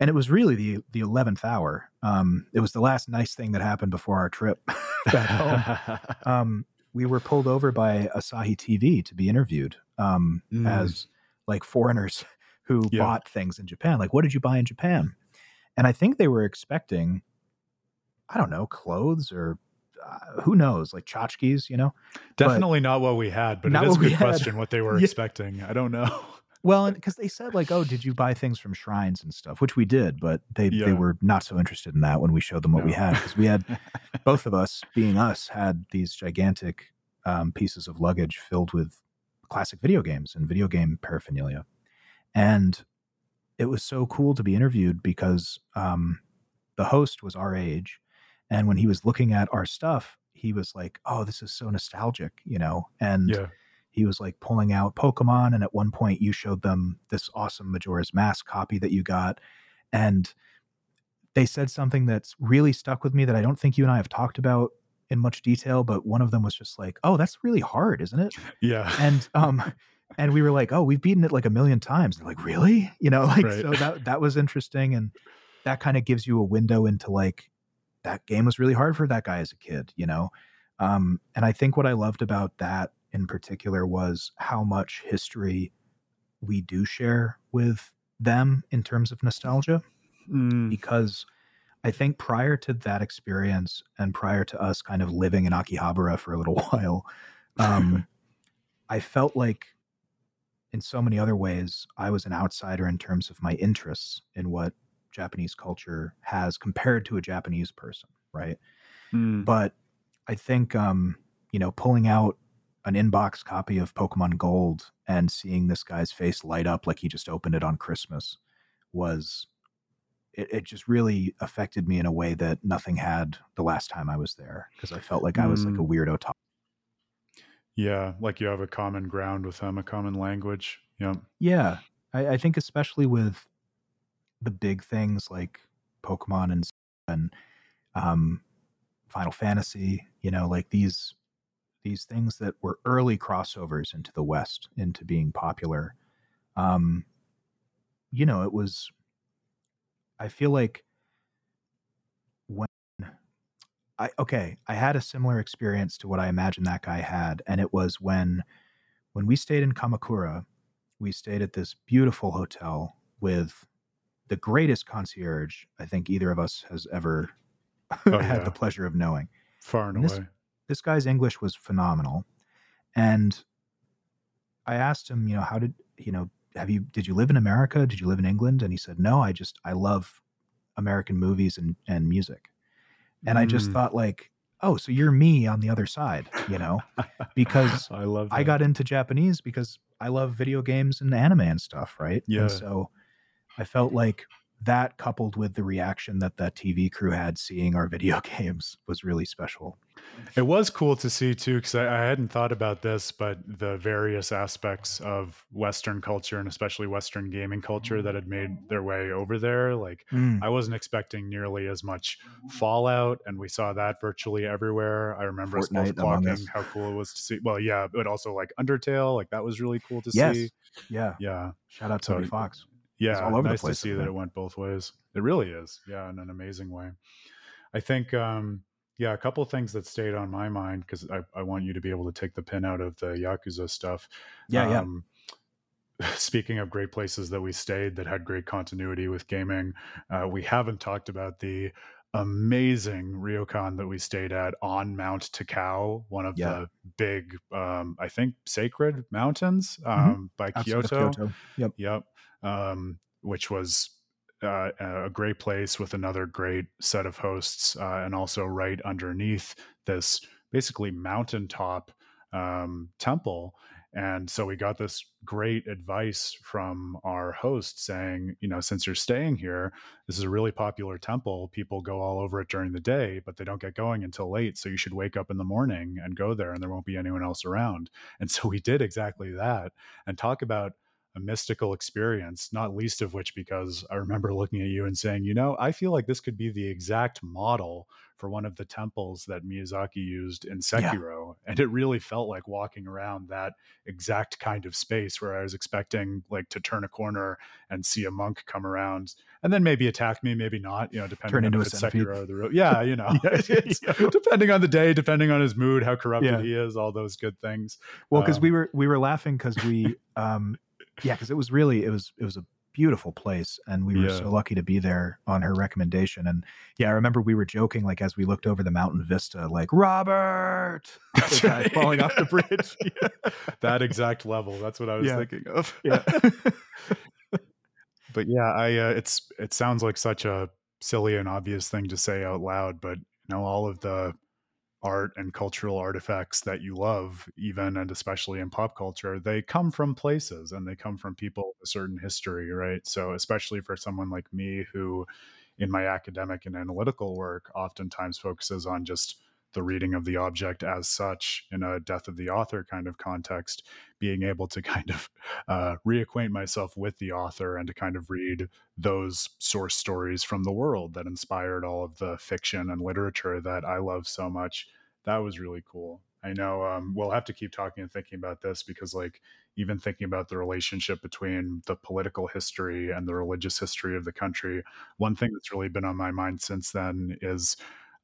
and it was really the the eleventh hour. Um, it was the last nice thing that happened before our trip back home. um, we were pulled over by Asahi TV to be interviewed um, mm. as like foreigners who yeah. bought things in Japan. Like, what did you buy in Japan? And I think they were expecting, I don't know, clothes or uh, who knows, like tchotchkes, you know? Definitely but not what we had, but it is a good question what they were yeah. expecting. I don't know. Well, because they said like, "Oh, did you buy things from shrines and stuff?" Which we did, but they yeah. they were not so interested in that when we showed them what no. we had because we had both of us, being us, had these gigantic um, pieces of luggage filled with classic video games and video game paraphernalia, and it was so cool to be interviewed because um, the host was our age and when he was looking at our stuff, he was like, "Oh, this is so nostalgic," you know. And yeah. he was like pulling out Pokemon, and at one point, you showed them this awesome Majora's Mask copy that you got, and they said something that's really stuck with me that I don't think you and I have talked about in much detail, but one of them was just like, "Oh, that's really hard, isn't it?" Yeah. And um and we were like, "Oh, we've beaten it like a million times." They're like, "Really?" You know, like right. so that that was interesting and that kind of gives you a window into like that game was really hard for that guy as a kid, you know? Um, and I think what I loved about that in particular was how much history we do share with them in terms of nostalgia. Mm. Because I think prior to that experience and prior to us kind of living in Akihabara for a little while, um, I felt like in so many other ways, I was an outsider in terms of my interests in what Japanese culture has compared to a Japanese person, right? Mm. But I think um, you know, pulling out an inbox copy of Pokemon Gold and seeing this guy's face light up like he just opened it on Christmas was it, it just really affected me in a way that nothing had the last time I was there because I felt like mm. I was like a hmm. weirdo talk. Yeah, like you have a common ground with him, a common language. Yeah. Yeah. I, I think especially with the big things like Pokemon and and um, Final Fantasy, you know, like these these things that were early crossovers into the West, into being popular. Um, you know, it was. I feel like when I okay, I had a similar experience to what I imagine that guy had, and it was when when we stayed in Kamakura, we stayed at this beautiful hotel with the greatest concierge I think either of us has ever Oh had yeah, the pleasure of knowing. far and And this away. this guy's English was phenomenal. And I asked him, you know, how did you know, have you did you live in America? Did you live in England? And he said, No, I just I love American movies and, and music. And I just Mm. thought like, oh, so you're me on the other side, you know? Because I love I got into Japanese because I love video games and anime and stuff, right? Yeah. And so I felt like that coupled with the reaction that that TV crew had seeing our video games was really special. It was cool to see too, because I, I hadn't thought about this, but the various aspects of Western culture and especially Western gaming culture that had made their way over there. Like, Mm, I wasn't expecting nearly as much Fallout, and we saw that virtually everywhere. I remember Fortnite, talking how cool it was to see. Well, yeah, but also like Undertale, like that was really cool to Yes. see. Yeah. Yeah, Shout out So- Toby Fox. Yeah, all over the nice place to see that it went both ways. It really is, yeah, in an amazing way. I think, um, yeah, a couple of things that stayed on my mind because I, I want you to be able to take the pin out of the Yakuza stuff. Yeah, yeah. Um, speaking of great places that we stayed that had great continuity with gaming, uh, we haven't talked about the amazing ryokan that we stayed at on Mount Takao, one of Yeah. the big, um, I think, sacred mountains um, Mhm. by Kyoto. Kyoto. Yep. Yep. Um, which was uh, a great place with another great set of hosts, uh, and also right underneath this basically mountaintop um, temple. And so we got this great advice from our host saying, you know, since you're staying here, this is a really popular temple. People go all over it during the day, but they don't get going until late. So you should wake up in the morning and go there, and there won't be anyone else around. And so we did exactly that and talk about a mystical experience, not least of which because I remember looking at you and saying, you know, I feel like this could be the exact model for one of the temples that Miyazaki used in Yeah. Sekiro. And it really felt like walking around that exact kind of space where I was expecting like to turn a corner and see a monk come around and then maybe attack me, maybe not, you know, depending Turn on into if a it's centipede. Sekiro or the. Yeah, you know, Yeah. depending on the day, depending on his mood, how corrupted Yeah. he is, all those good things. Well, because we Um, were we were laughing because we um yeah, because it was really it was it was a beautiful place and we were Yeah. so lucky to be there on her recommendation. And yeah, I remember we were joking like as we looked over the mountain vista, like Robert the guy falling off the bridge. Yeah. that exact level. That's what I was Yeah. thinking of. Yeah. but yeah, I uh, it's it sounds like such a silly and obvious thing to say out loud, but you know, all of the art and cultural artifacts that you love, even and especially in pop culture, they come from places and they come from people with a certain history, right? So, especially for someone like me who, in my academic and analytical work, oftentimes focuses on just the reading of the object as such in a death of the author kind of context, being able to kind of uh, reacquaint myself with the author and to kind of read those source stories from the world that inspired all of the fiction and literature that I love so much. That was really cool. I know um, we'll have to keep talking and thinking about this because, like, even thinking about the relationship between the political history and the religious history of the country, one thing that's really been on my mind since then is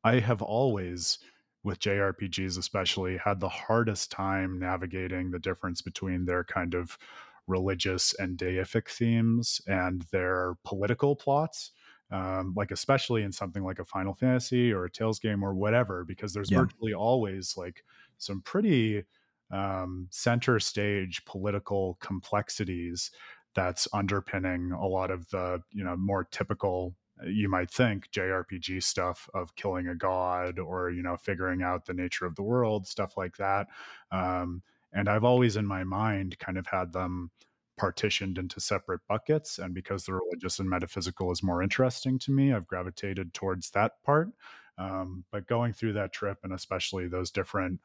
I have always, with JRPGs especially, had the hardest time navigating the difference between their kind of religious and deific themes and their political plots. Um, like especially in something like a Final Fantasy or a Tales game or whatever, because there's Yeah. virtually always like some pretty um, center stage political complexities that's underpinning a lot of the you know more typical you might think JRPG stuff of killing a god or you know figuring out the nature of the world stuff like that um, and I've always in my mind kind of had them partitioned into separate buckets and because the religious and metaphysical is more interesting to me I've gravitated towards that part um, but going through that trip and especially those different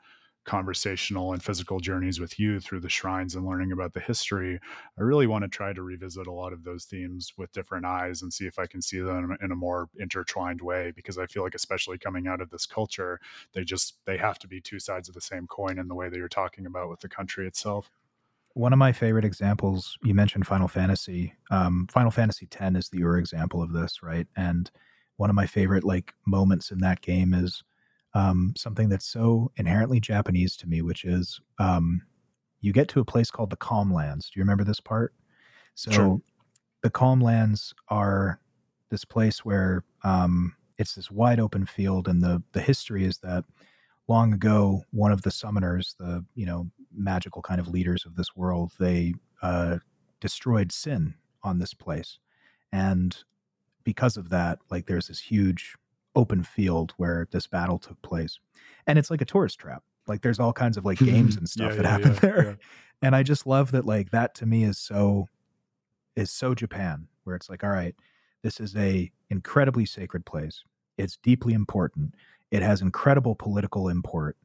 conversational and physical journeys with you through the shrines and learning about the history I really want to try to revisit a lot of those themes with different eyes and see if I can see them in a more intertwined way because I feel like especially coming out of this culture they just they have to be two sides of the same coin in the way that you're talking about with the country itself. one of my favorite examples you mentioned final fantasy um, final fantasy x is the your example of this right and one of my favorite like moments in that game is um, something that's so inherently japanese to me which is um, you get to a place called the calm lands do you remember this part so sure. the calm lands are this place where um, it's this wide open field and the the history is that long ago one of the summoners the you know magical kind of leaders of this world, they uh, destroyed sin on this place. And because of that, like there's this huge open field where this battle took place. And it's like a tourist trap. Like there's all kinds of like games and stuff yeah, that yeah, happen yeah, there. And I just love that like that to me is so is so Japan, where it's like, all right, this is a incredibly sacred place. It's deeply important. It has incredible political import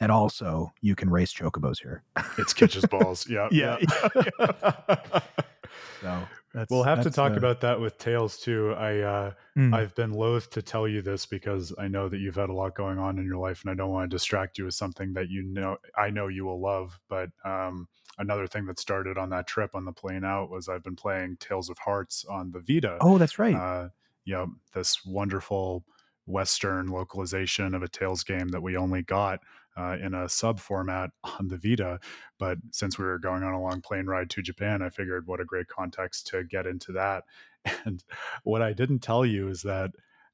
and also you can race chocobos here. it's Kitch's balls. Yeah, yeah. yeah. so we'll have to talk uh, about that with Tales too. I uh, mm. I've been loath to tell you this because I know that you've had a lot going on in your life, and I don't want to distract you with something that you know I know you will love. But um, another thing that started on that trip on the plane out was I've been playing Tales of Hearts on the Vita. Oh, that's right. Uh, know this wonderful Western localization of a Tales game that we only got uh, in a sub format on the Vita. But since we were going on a long plane ride to Japan, I figured what a great context to get into that. And what I didn't tell you is that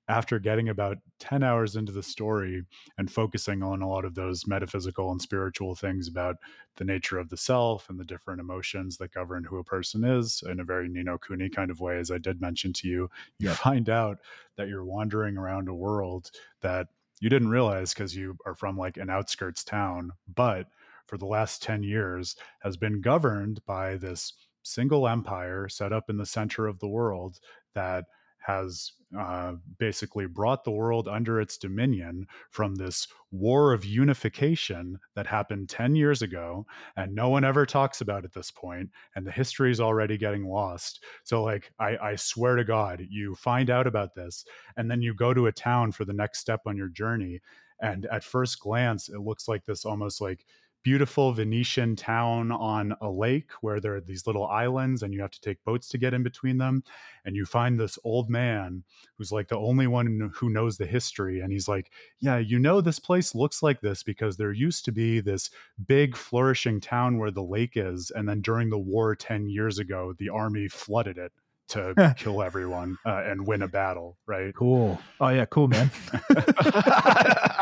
after getting about 10 hours into the story and focusing on a lot of those metaphysical and spiritual things about the nature of the self and the different emotions that govern who a person is in a very Ni no Kuni kind of way, as I did mention to you, you yeah. find out that you're wandering around a world that you didn't realize because you are from like an outskirts town, but for the last 10 years has been governed by this single empire set up in the center of the world that has uh, basically brought the world under its dominion from this war of unification that happened 10 years ago and no one ever talks about at this point and the history is already getting lost. So like I, I swear to god you find out about this and then you go to a town for the next step on your journey and at first glance it looks like this almost like beautiful Venetian town on a lake where there are these little islands and you have to take boats to get in between them. And you find this old man who's like the only one who knows the history. And he's like, Yeah, you know, this place looks like this because there used to be this big flourishing town where the lake is. And then during the war 10 years ago, the army flooded it to kill everyone uh, and win a battle, right? Cool. Oh yeah, cool, man.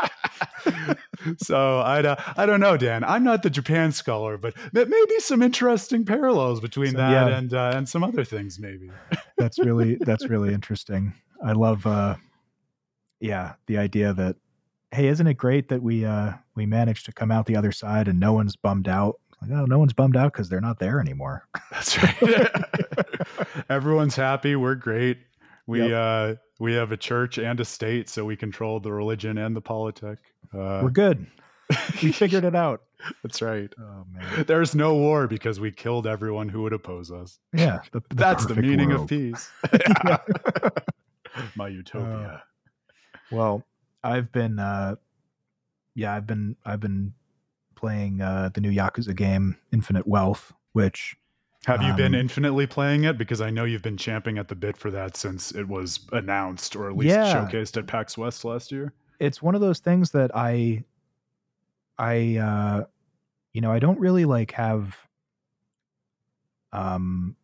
so I, uh, I don't know, Dan. I'm not the Japan scholar, but maybe some interesting parallels between so, that yeah. and uh, and some other things, maybe. that's really that's really interesting. I love, uh, yeah, the idea that hey, isn't it great that we uh, we managed to come out the other side and no one's bummed out. Like, oh, no one's bummed out because they're not there anymore. That's right. Everyone's happy. We're great. We yep. uh we have a church and a state, so we control the religion and the politic. Uh, We're good. we figured it out. That's right. Oh man. There's no war because we killed everyone who would oppose us. Yeah. The, the That's the meaning world. of peace. My utopia. Uh, well, I've been uh yeah, I've been I've been playing uh the new Yakuza game, Infinite Wealth, which have you um, been infinitely playing it? Because I know you've been champing at the bit for that since it was announced or at least yeah. showcased at PAX West last year. It's one of those things that I, I, uh, you know, I don't really like have, um,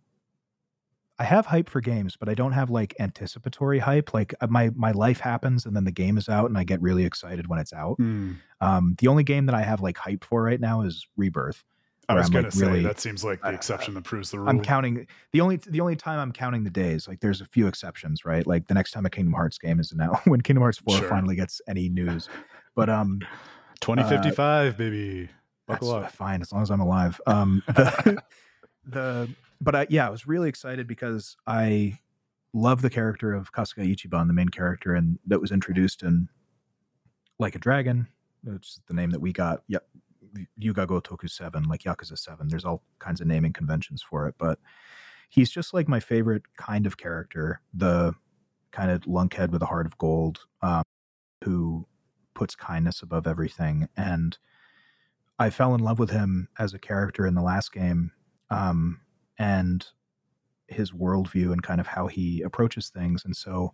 I have hype for games, but I don't have like anticipatory hype. Like uh, my my life happens and then the game is out, and I get really excited when it's out. Mm. Um, the only game that I have like hype for right now is Rebirth. I was going like to say really, that seems like the exception that proves the rule. I'm counting the only the only time I'm counting the days. Like there's a few exceptions, right? Like the next time a Kingdom Hearts game is now when Kingdom Hearts 4 sure. finally gets any news. But um 2055 uh, baby. Buckle up. Fine as long as I'm alive. Um the, the but I, yeah, I was really excited because I love the character of Kasuga Ichiban, the main character and that was introduced in Like a Dragon, which is the name that we got. Yep, Ryu ga Gotoku 7, like Yakuza 7. There's all kinds of naming conventions for it, but he's just like my favorite kind of character, the kind of lunkhead with a heart of gold um, who puts kindness above everything. And I fell in love with him as a character in the last game, um, and his worldview and kind of how he approaches things. And so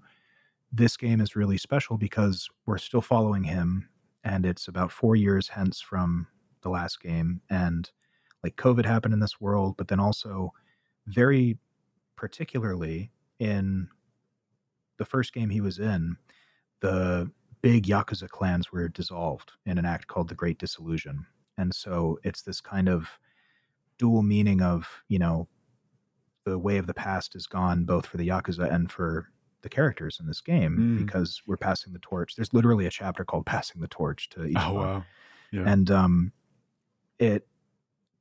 this game is really special because we're still following him, and it's about four years hence from the last game. And like COVID happened in this world, but then also very particularly in the first game he was in, the big Yakuza clans were dissolved in an act called the Great Dissolution. And so it's this kind of dual meaning of, you know, the way of the past is gone both for the Yakuza and for the characters in this game mm. because we're passing the torch. There's literally a chapter called Passing the Torch to each Oh, wow. Yeah. And um, it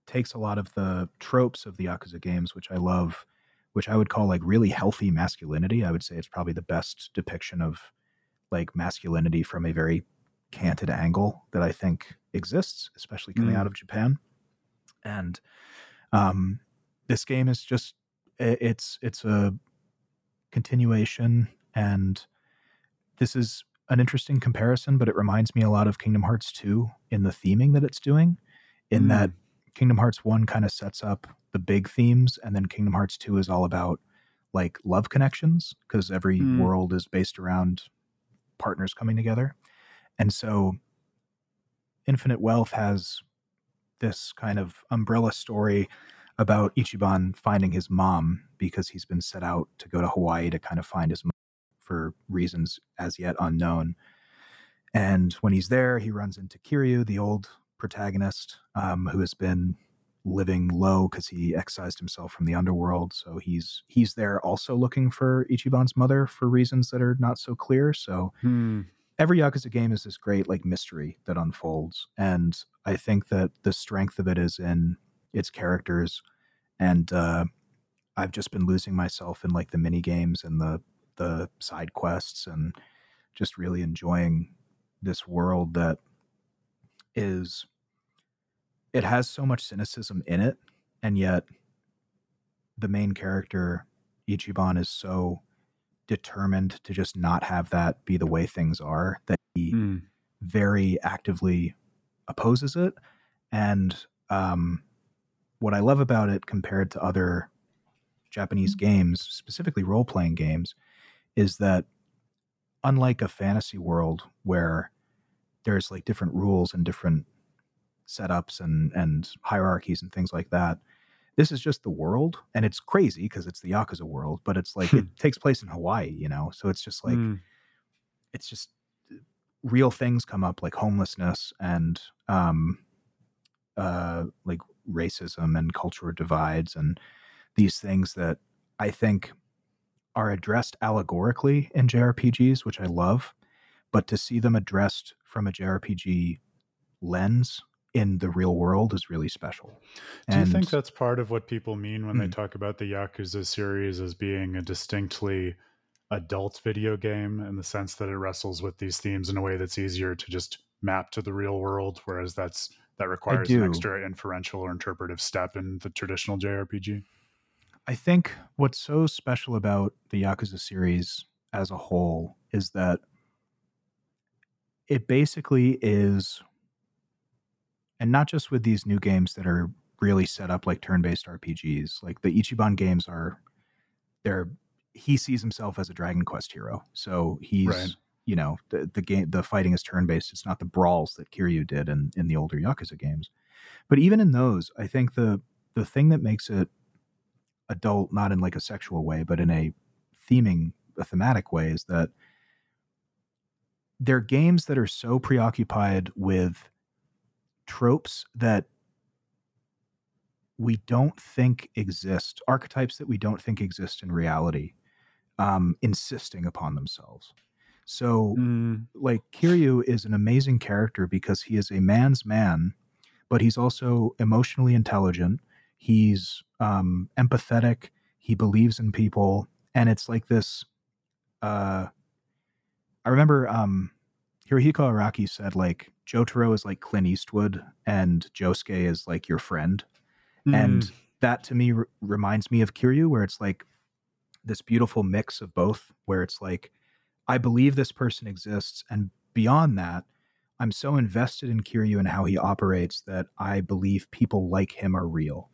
takes a lot of the tropes of the Yakuza games, which I love, which I would call like really healthy masculinity. I would say it's probably the best depiction of like masculinity from a very canted angle that I think exists, especially coming mm. out of Japan. And um, this game is just it's it's a continuation, and this is an interesting comparison, but it reminds me a lot of Kingdom Hearts 2 in the theming that it's doing, in mm. that Kingdom Hearts 1 kind of sets up the big themes, and then Kingdom Hearts 2 is all about like love connections because every mm. world is based around partners coming together. And so Infinite Wealth has this kind of umbrella story about Ichiban finding his mom because he's been set out to go to Hawaii to kind of find his mom for reasons as yet unknown. And when he's there, he runs into Kiryu, the old protagonist, um, who has been living low because he excised himself from the underworld. So he's he's there also looking for Ichiban's mother for reasons that are not so clear. So hmm. every Yakuza game is this great like mystery that unfolds, and I think that the strength of it is in its characters, and uh, I've just been losing myself in like the mini games and the the side quests and just really enjoying this world that is it has so much cynicism in it, and yet the main character Ichiban is so determined to just not have that be the way things are that he mm. very actively opposes it. And um, what I love about it compared to other Japanese games, specifically role playing games, is that unlike a fantasy world where there's like different rules and different setups and and hierarchies and things like that. This is just the world, and it's crazy because it's the Yakuza world, but it's like it hmm. takes place in Hawaii, you know. So it's just like mm. it's just uh, real things come up like homelessness and um, uh, like racism and cultural divides and these things that I think are addressed allegorically in JRPGs, which I love, but to see them addressed from a JRPG lens in the real world is really special. Do and, you think that's part of what people mean when mm, they talk about the Yakuza series as being a distinctly adult video game in the sense that it wrestles with these themes in a way that's easier to just map to the real world, whereas that's that requires an extra inferential or interpretive step in the traditional JRPG? I think what's so special about the Yakuza series as a whole is that it basically is and not just with these new games that are really set up like turn-based RPGs. Like the Ichiban games are, they're he sees himself as a Dragon Quest hero, so he's right. you know the the game the fighting is turn-based. It's not the brawls that Kiryu did in in the older Yakuza games, but even in those, I think the the thing that makes it adult, not in like a sexual way, but in a theming a thematic way, is that they're games that are so preoccupied with tropes that we don't think exist, archetypes that we don't think exist in reality, um, insisting upon themselves. So, mm. like, Kiryu is an amazing character because he is a man's man, but he's also emotionally intelligent. He's um, empathetic. He believes in people. And it's like this. Uh, I remember um, Hirohiko Araki said, like, Jotaro is like Clint Eastwood and Josuke is like your friend. Mm. And that to me reminds me of Kiryu, where it's like this beautiful mix of both, where it's like, I believe this person exists. And beyond that, I'm so invested in Kiryu and how he operates that I believe people like him are real.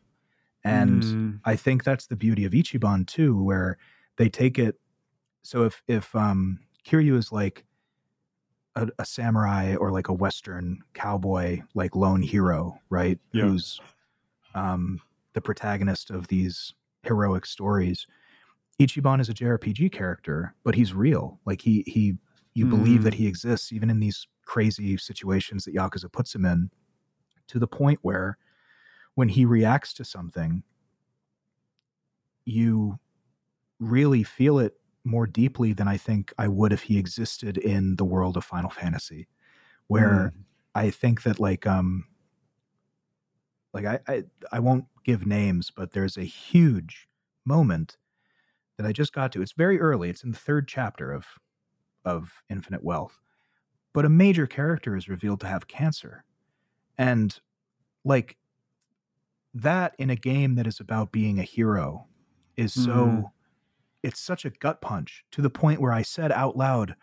And Mm, I think that's the beauty of Ichiban too, where they take it. So if if um, Kiryu is like a, a samurai or like a Western cowboy, like lone hero, right? Yeah. Who's um, the protagonist of these heroic stories. Ichiban is a JRPG character, but he's real. Like he he you believe that he exists even in these crazy situations that Yakuza puts him in, to the point where when he reacts to something, you really feel it more deeply than I think I would if he existed in the world of Final Fantasy, where mm, I think that like um like I, I I won't give names, but there's a huge moment that I just got to. It's very early. It's in the third chapter of of Infinite Wealth. But a major character is revealed to have cancer. And like that in a game that is about being a hero is so Mhm. It's such a gut punch to the point where I said out loud,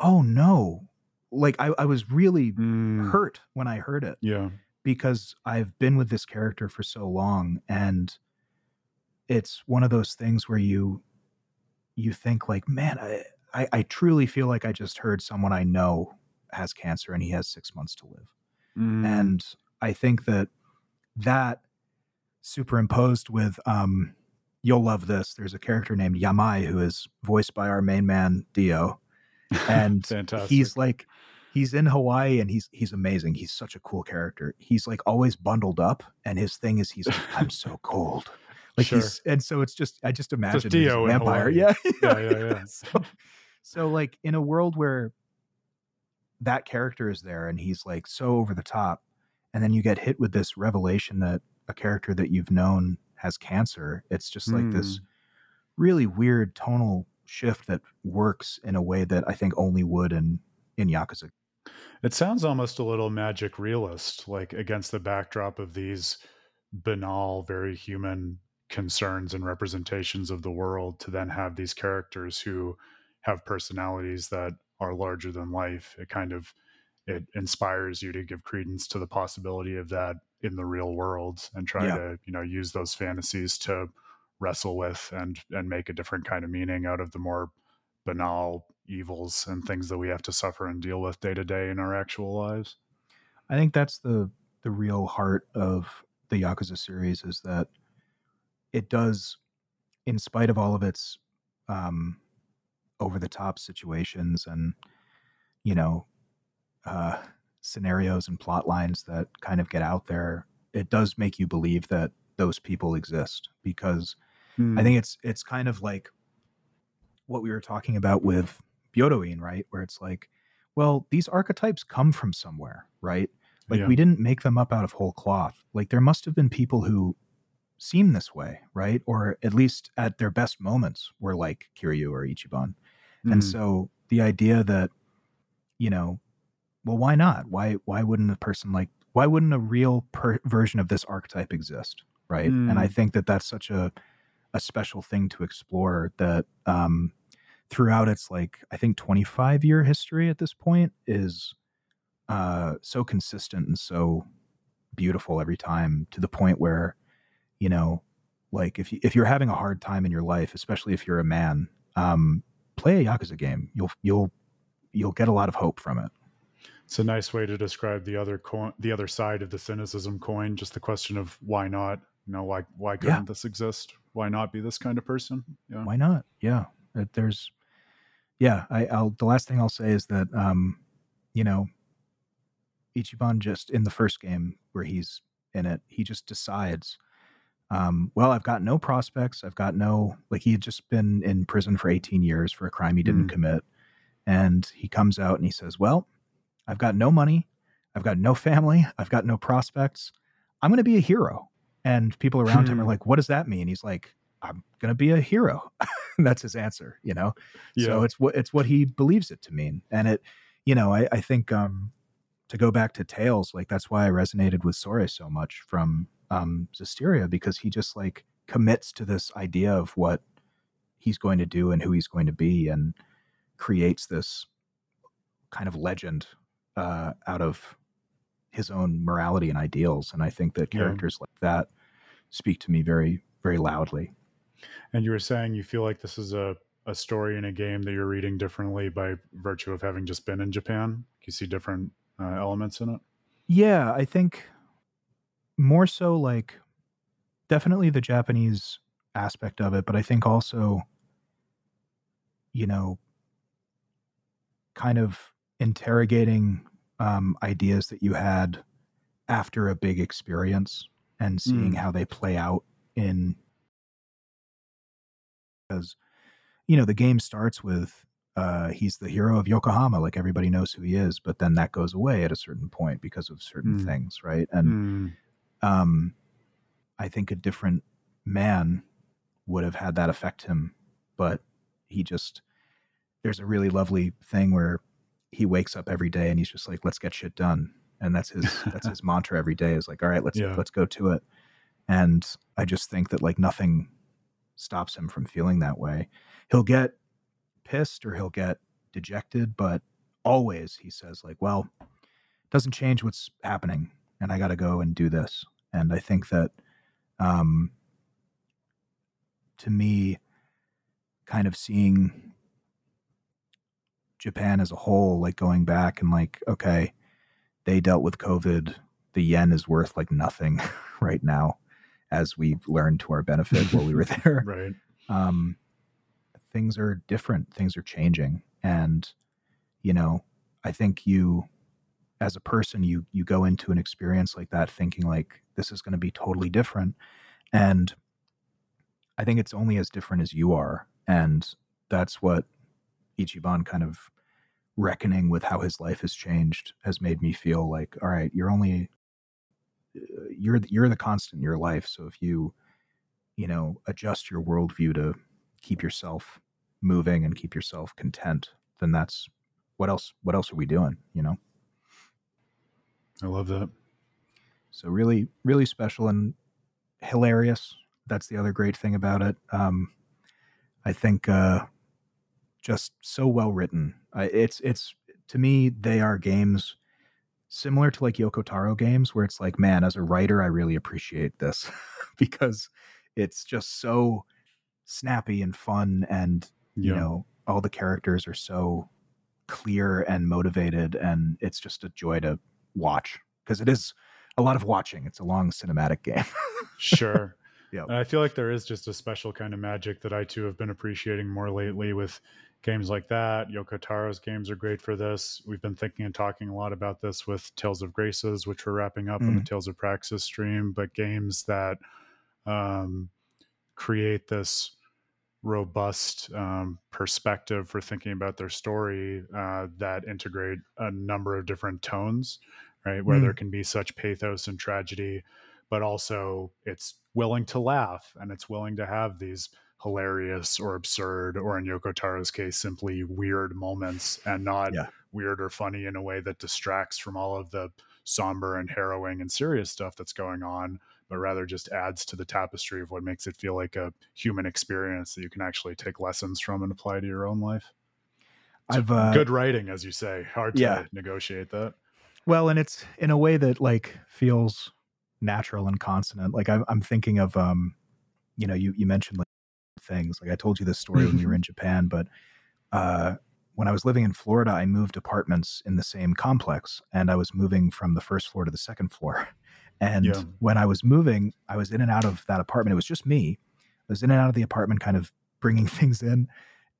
"Oh no." Like I, I was really mm, hurt when I heard it yeah. because I've been with this character for so long and it's one of those things where you you think like, man, I, I, I truly feel like I just heard someone I know has cancer and he has six months to live. Mm, And I think that that superimposed with um you'll love this. There's a character named Yamai who is voiced by our main man Dio. And he's like he's in Hawaii and he's he's amazing. He's such a cool character. He's like always bundled up and his thing is he's like, I'm so cold. Like Sure. he's and so it's just I just imagine he's Dio a vampire. Hawaii. Yeah. Yeah, yeah, yeah. so, so like in a world where that character is there and he's like so over the top, and then you get hit with this revelation that a character that you've known has cancer. It's just like this Mm. really weird tonal shift that works in a way that I think only would in in Yakuza. It sounds almost a little magic realist, like against the backdrop of these banal, very human concerns and representations of the world, to then have these characters who have personalities that are larger than life. It kind of it inspires you to give credence to the possibility of that in the real world and try Yeah. to, you know, use those fantasies to wrestle with and and make a different kind of meaning out of the more banal evils and things that we have to suffer and deal with day to day in our actual lives. I think that's the the real heart of the Yakuza series is that it does, in spite of all of its um, over the top situations and you know uh, scenarios and plot lines that kind of get out there, it does make you believe that those people exist because I think it's it's kind of like what we were talking about with Byodoin, right? Where it's like, well, these archetypes come from somewhere, right? Like Yeah. we didn't make them up out of whole cloth. Like there must have been people who seem this way, right? Or at least at their best moments were like Kiryu or Ichiban. And Mm. so the idea that, you know, well, why not? Why why wouldn't a person like why wouldn't a real per- version of this archetype exist, right? And I Mm. think that that's such a a special thing to explore that um throughout its like I think 25 year history at this point is uh so consistent and so beautiful every time to the point where you know like if you, if you're having a hard time in your life especially if you're a man um play a yakuza game you'll you'll you'll get a lot of hope from it It's a nice way to describe the other coin, the other side of the cynicism coin. Just the question of why not? You know, why why couldn't this exist? Why not be this kind of person? Yeah. why not yeah It- there's yeah I, i'll the last thing i'll say is that um you know ichiban just in the first game where he's in it he just decides um well i've got no prospects i've got no like he had just been in prison for 18 years for a crime he didn't Mm. commit and he comes out and he says well i've got no money. I've got no family. I've got no prospects. I'm going to be a hero. And people around him are Hmm. like what does that mean? He's like i'm going to be a hero. That's his answer you know? So it's what it's what he believes it to mean. And it you know i, I think um to go back to tales like that's why i resonated with Sorey so much from um Zestiria because he just like commits to this idea of what he's going to do and who he's going to be and creates this kind of legend uh, out of his own morality and ideals. And I think that Yeah. characters like that speak to me very, very loudly. And you were saying you feel like this is a, a story in a game that you're reading differently by virtue of having just been in Japan. You see different uh, elements in it. Yeah, I think more so like definitely the Japanese aspect of it, but I think also, you know, kind of interrogating um, ideas that you had after a big experience and seeing Mm. how they play out in because you know the game starts with uh, he's the hero of Yokohama, like everybody knows who he is, but then that goes away at a certain point because of certain Mm. things, right? And Mm. um, I think a different man would have had that affect him, but he just there's a really lovely thing where he wakes up every day and he's just like, let's get shit done, and that's his that's his mantra every day is like, all right, let's Yeah. let's go to it, and I just think that like nothing stops him from feeling that way. He'll get pissed or he'll get dejected, but always he says like, well, it doesn't change what's happening, and I got to go and do this. And I think that, um, to me, kind of seeing Japan as a whole, like going back and like, okay, they dealt with COVID. The yen is worth like nothing right now, as we've learned to our benefit while we were there Right. um, things are different things are changing and you know i think you as a person you you go into an experience like that thinking like this is going to be totally different and i think it's only as different as you are and that's what ichiban kind of reckoning with how his life has changed has made me feel like all right you're only uh, you're you're the constant in your life. So if you you know adjust your worldview to keep yourself moving and keep yourself content then that's what else what else are we doing you know? I love that. so really really special and hilarious. That's the other great thing about it. Um i think uh just so well written I, it's it's to me they are games similar to like yoko taro games where it's like man as a writer i really appreciate this because it's just so snappy and fun and you Yeah. know all the characters are so clear and motivated and it's just a joy to watch because it is a lot of watching it's a long cinematic game Sure. Yeah. And I feel like there is just a special kind of magic that I too have been appreciating more lately with games like that. Yoko Taro's games are great for this. We've been thinking and talking a lot about this with Tales of Graces, which we're wrapping up in the Tales of Praxis stream, but games that um, create this robust um, perspective for thinking about their story uh, that integrate a number of different tones, right? Where Mm. there can be such pathos and tragedy, but also it's willing to laugh and it's willing to have these hilarious or absurd, or in Yoko Taro's case, simply weird moments and not Yeah. weird or funny in a way that distracts from all of the somber and harrowing and serious stuff that's going on but rather just adds to the tapestry of what makes it feel like a human experience that you can actually take lessons from and apply to your own life. So i've uh, good writing, as you say. Hard to yeah. negotiate that. well and it's in a way that like feels natural and consonant like i'm, I'm thinking of um you know you, you mentioned like things. Like i told you this story when we were in japan but uh when i was living in florida i moved apartments in the same complex and i was moving from the first floor to the second floor. And Yeah. when i was moving i was in and out of that apartment. It was just me. I was in and out of the apartment kind of bringing things in.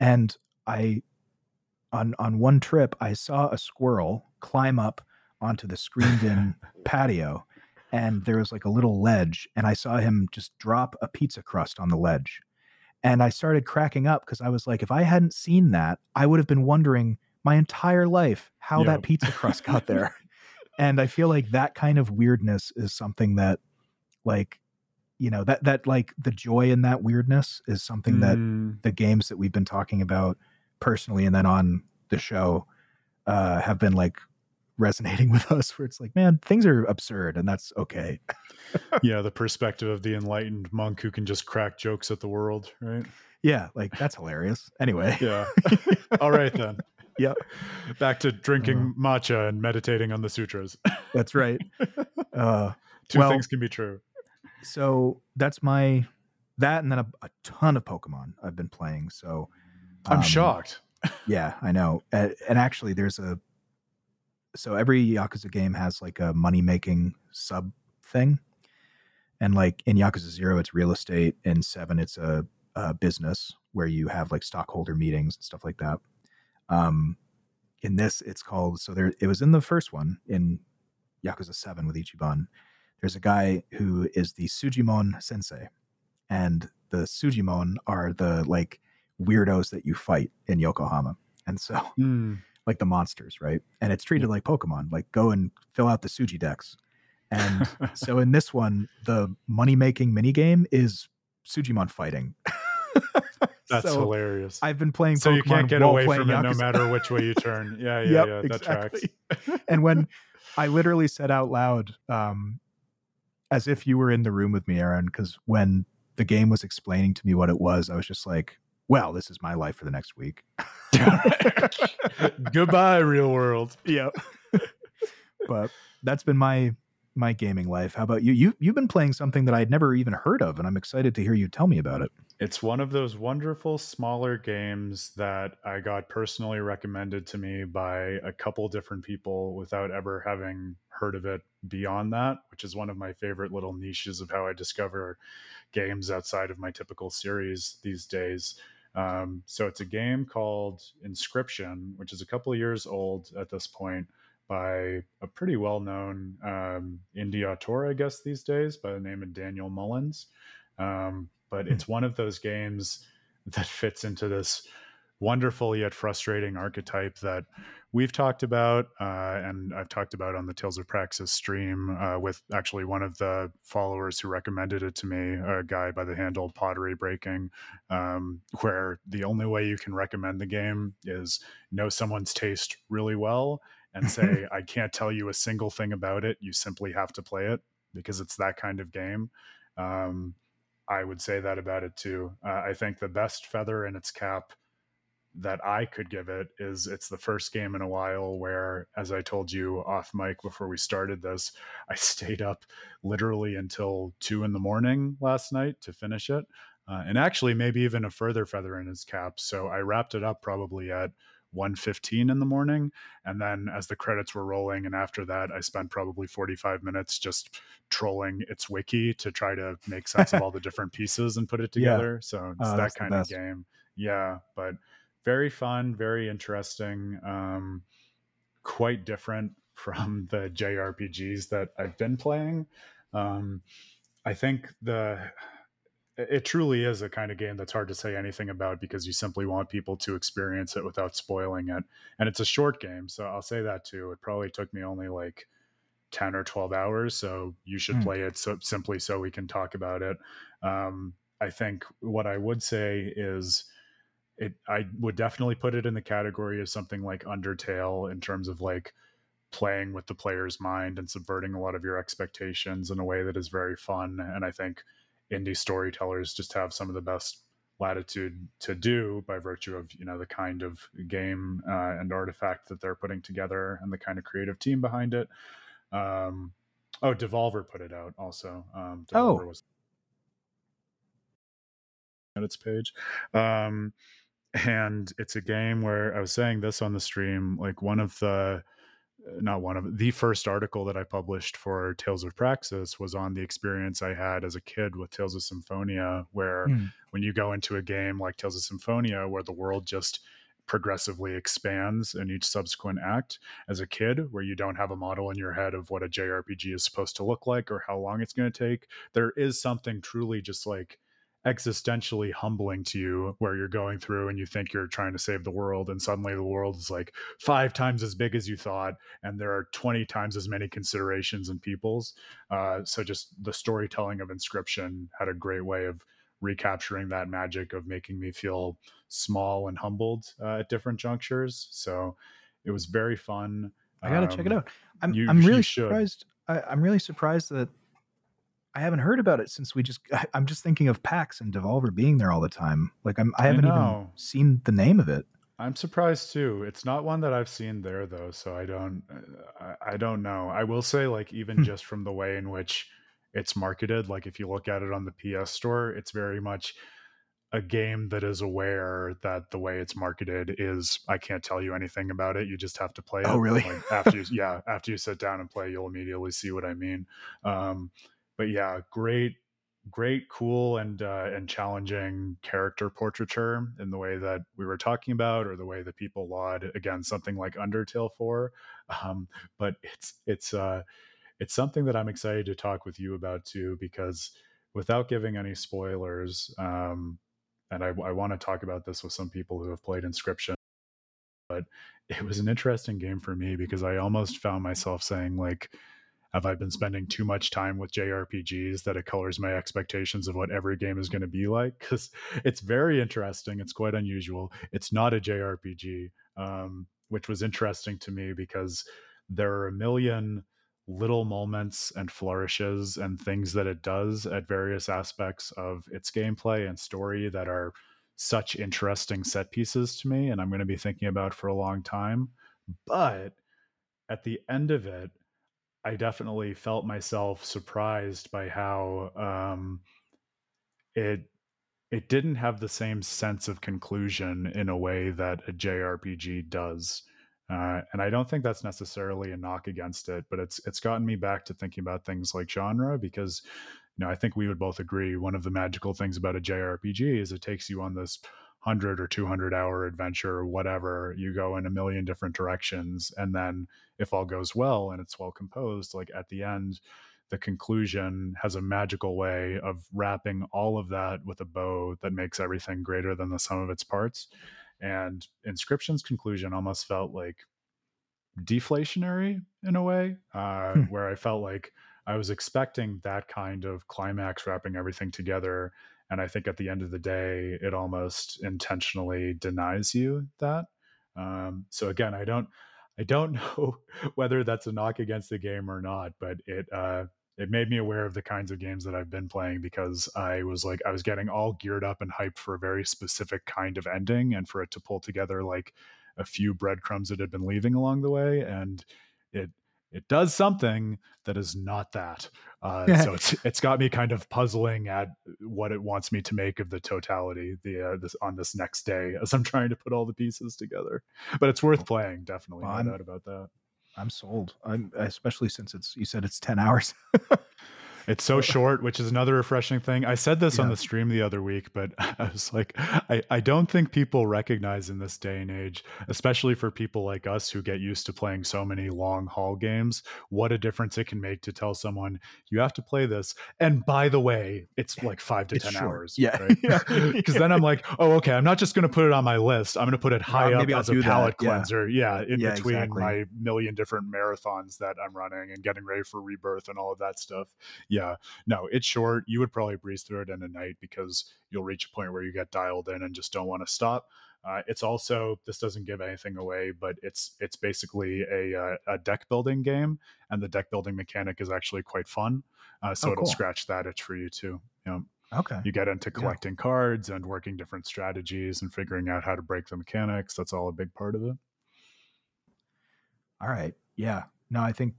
And i on on one trip i saw a squirrel climb up onto the screened in patio and there was like a little ledge and i saw him just drop a pizza crust on the ledge and i started cracking up because i was like if i hadn't seen that i would have been wondering my entire life how Yeah. that pizza crust got there and i feel like that kind of weirdness is something that like you know that that like the joy in that weirdness is something that Mm, the games that we've been talking about personally and then on the show uh, have been like resonating with us where it's like man things are absurd and that's okay yeah, the perspective of the enlightened monk who can just crack jokes at the world, right? yeah like that's hilarious anyway Yeah. All right then. yeah. Back to drinking uh, matcha and meditating on the sutras. that's right. Uh, Two well, things can be true. So that's my that, and then a, a ton of Pokemon I've been playing. So um, I'm shocked. yeah, I know. And, and actually, there's a so every Yakuza game has like a money making sub thing, and like in Yakuza Zero, it's real estate. In Seven, it's a, a business where you have like stockholder meetings and stuff like that. Um, in this, it's called so there. It was in the first one in Yakuza Seven with Ichiban. There's a guy who is the Sujimon Sensei, and the Sujimon are the like weirdos that you fight in Yokohama, and so mm. Like the monsters, right? And it's treated yeah. like Pokemon. Like go and fill out the Sujidex. And so in this one, the money making mini game is Sujimon fighting. That's so hilarious. I've been playing. So you can't get away from it no matter which way you turn. Yeah, yeah, yep, yeah. That exactly. tracks. and when I literally said out loud, um, as if you were in the room with me, Aaron, because when the game was explaining to me what it was, I was just like, "Well, this is my life for the next week." Goodbye, real world. Yep. but that's been my my gaming life. How about you? You you've been playing something that I'd never even heard of, and I'm excited to hear you tell me about it. It's one of those wonderful smaller games that I got personally recommended to me by a couple different people without ever having heard of it beyond that, which is one of my favorite little niches of how I discover games outside of my typical series these days. Um, so it's a game called Inscryption, which is a couple of years old at this point by a pretty well known um, indie auteur, I guess, these days, by the name of Daniel Mullins. Um, but hmm. it's one of those games that fits into this wonderful yet frustrating archetype that we've talked about uh, and I've talked about on the Tales of Praxis stream uh, with actually one of the followers who recommended it to me, a guy by the handle Pottery Breaking, um, where the only way you can recommend the game is know someone's taste really well and say, I can't tell you a single thing about it. You simply have to play it because it's that kind of game. Um, I would say that about it too. Uh, I think the best feather in its cap that I could give it is it's the first game in a while where, as I told you off mic before we started this, I stayed up literally until two in the morning last night to finish it. Uh, and actually, maybe even a further feather in his cap. So I wrapped it up probably at 1.15 in the morning and then as the credits were rolling and after that i spent probably 45 minutes just trolling its wiki to try to make sense of all the different pieces and put it together yeah. so it's oh, that kind of game yeah but very fun very interesting um, quite different from the jrpgs that i've been playing um, i think the it truly is a kind of game that's hard to say anything about because you simply want people to experience it without spoiling it. And it's a short game, so I'll say that too. It probably took me only like 10 or 12 hours, so you should mm. play it so simply so we can talk about it. Um, I think what I would say is it I would definitely put it in the category of something like Undertale in terms of like playing with the player's mind and subverting a lot of your expectations in a way that is very fun and I think indie storytellers just have some of the best latitude to do by virtue of you know the kind of game uh, and artifact that they're putting together and the kind of creative team behind it. Um, oh, Devolver put it out also. Um, Devolver oh. was at its page. Um, and it's a game where I was saying this on the stream, like one of the not one of the first article that I published for Tales of Praxis was on the experience I had as a kid with Tales of Symphonia, where mm. when you go into a game like Tales of Symphonia, where the world just progressively expands in each subsequent act as a kid where you don't have a model in your head of what a JRPG is supposed to look like or how long it's going to take there is something truly just like existentially humbling to you where you're going through and you think you're trying to save the world and suddenly the world is like five times as big as you thought and there are 20 times as many considerations and peoples. Uh, so just the storytelling of Inscryption had a great way of recapturing that magic of making me feel small and humbled uh, at different junctures. So it was very fun. I gotta um, check it um, out. I'm, you, I'm really surprised I, i'm really surprised that I haven't heard about it since we just. I, am just thinking of PAX and Devolver being there all the time. Like I'm, I haven't I even seen the name of it. I'm surprised too. It's not one that I've seen there though, so I don't uh, I, I don't know. I will say like even Hmm. just from the way in which it's marketed, like if you look at it on the PS store, it's very much a game that is aware that the way it's marketed is I can't tell you anything about it. You just have to play it. Oh, really? Like after you, yeah, after you sit down and play, you'll immediately see what I mean. Um, but yeah, great, great, cool, and uh, and challenging character portraiture in the way that we were talking about, or the way that people laud again something like Undertale for. Um, but it's it's uh, it's something that I'm excited to talk with you about too, because without giving any spoilers, um, and I, I want to talk about this with some people who have played Inscryption but it was an interesting game for me because I almost found myself saying like, have I been spending too much time with JRPGs that it colors my expectations of what every game is going to be like? Because it's very interesting. It's quite unusual. It's not a JRPG, um, which was interesting to me because there are a million little moments and flourishes and things that it does at various aspects of its gameplay and story that are such interesting set pieces to me and I'm going to be thinking about for a long time. But at the end of it, I definitely felt myself surprised by how um, it it didn't have the same sense of conclusion in a way that a JRPG does. Uh, and I don't think that's necessarily a knock against it, but it's it's gotten me back to thinking about things like genre because you know I think we would both agree one of the magical things about a JRPG is it takes you on this 100 or 200 hour adventure or whatever you go in a million different directions and then if all goes well and it's well composed like at the end the conclusion has a magical way of wrapping all of that with a bow that makes everything greater than the sum of its parts and Inscryption's conclusion almost felt like deflationary in a way uh, Hmm. where i felt like i was expecting that kind of climax wrapping everything together and i think at the end of the day it almost intentionally denies you that um, so again i don't i don't know whether that's a knock against the game or not but it uh, it made me aware of the kinds of games that I've been playing because I was like I was getting all geared up and hyped for a very specific kind of ending and for it to pull together like a few breadcrumbs that had been leaving along the way and it it does something that is not that uh, so it's it's got me kind of puzzling at what it wants me to make of the totality the uh, this on this next day as I'm trying to put all the pieces together but it's worth playing definitely Well, no I'm- doubt about that I'm sold. I'm especially since it's you said it's ten hours. It's so short, which is another refreshing thing. I said this on the stream the other week, but I was like, I, I don't think people recognize in this day and age, especially for people like us who get used to playing so many long haul games, what a difference it can make to tell someone you have to play this. And by the way, it's like five to It's 10 short. hours. Yeah. Right? Yeah. Because then I'm like, oh, okay, I'm not just going to put it on my list. I'm going to put it high up maybe I'll as a do that, palate yeah. cleanser. Yeah. In Yeah, between exactly. my million different marathons that I'm running and getting ready for rebirth and all of that stuff. Yeah no, it's short. You would probably breeze through it in a night because you'll reach a point where you get dialed in and just don't want to stop. Uh, it's also this doesn't give anything away, but it's it's basically a uh, a deck building game, and the deck building mechanic is actually quite fun. Uh, so Oh, it'll cool. scratch that itch for you too. You know, okay. you get into collecting cards and working different strategies and figuring out how to break the mechanics. That's all a big part of it. All right. Yeah. No, I think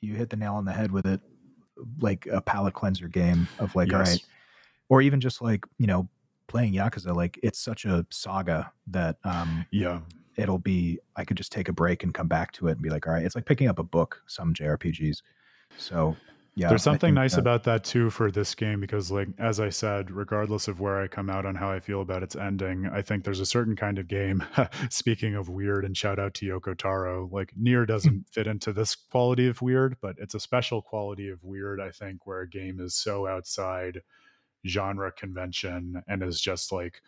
you hit the nail on the head with it. Like a palate cleanser game of like, Yes. right. Or even just like, you know, playing Yakuza, like it's such a saga that um Yeah. it'll be I could just take a break and come back to it and be like, all right, it's like picking up a book, some JRPGs. So yeah. There's something nice that- about that too for this game because, like as I said, regardless of where I come out on how I feel about its ending, I think there's a certain kind of game. speaking of weird, and shout out to Yoko Taro, like Nier hmm. doesn't fit into this quality of weird, but it's a special quality of weird. I think where a game is so outside genre convention and is just like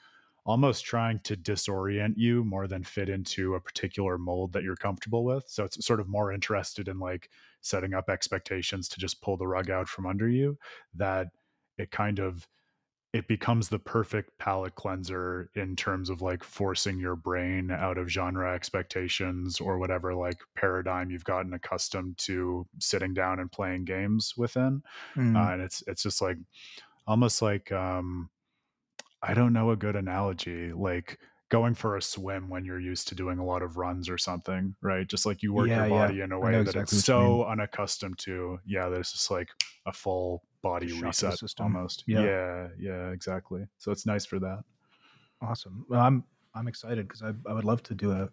almost trying to disorient you more than fit into a particular mold that you're comfortable with. So it's sort of more interested in like setting up expectations to just pull the rug out from under you that it kind of it becomes the perfect palate cleanser in terms of like forcing your brain out of genre expectations or whatever like paradigm you've gotten accustomed to sitting down and playing games within. Mm, uh, and it's it's just like almost like um i don't know a good analogy like going for a swim when you're used to doing a lot of runs or something, right? Just like you work Yeah, your yeah. body in a way that exactly it's mean. so unaccustomed to. Yeah, there's just like a full body Shock reset system. almost. Yeah. yeah, yeah, exactly. So it's nice for that. Awesome. Well, I'm I'm excited because I I would love to do a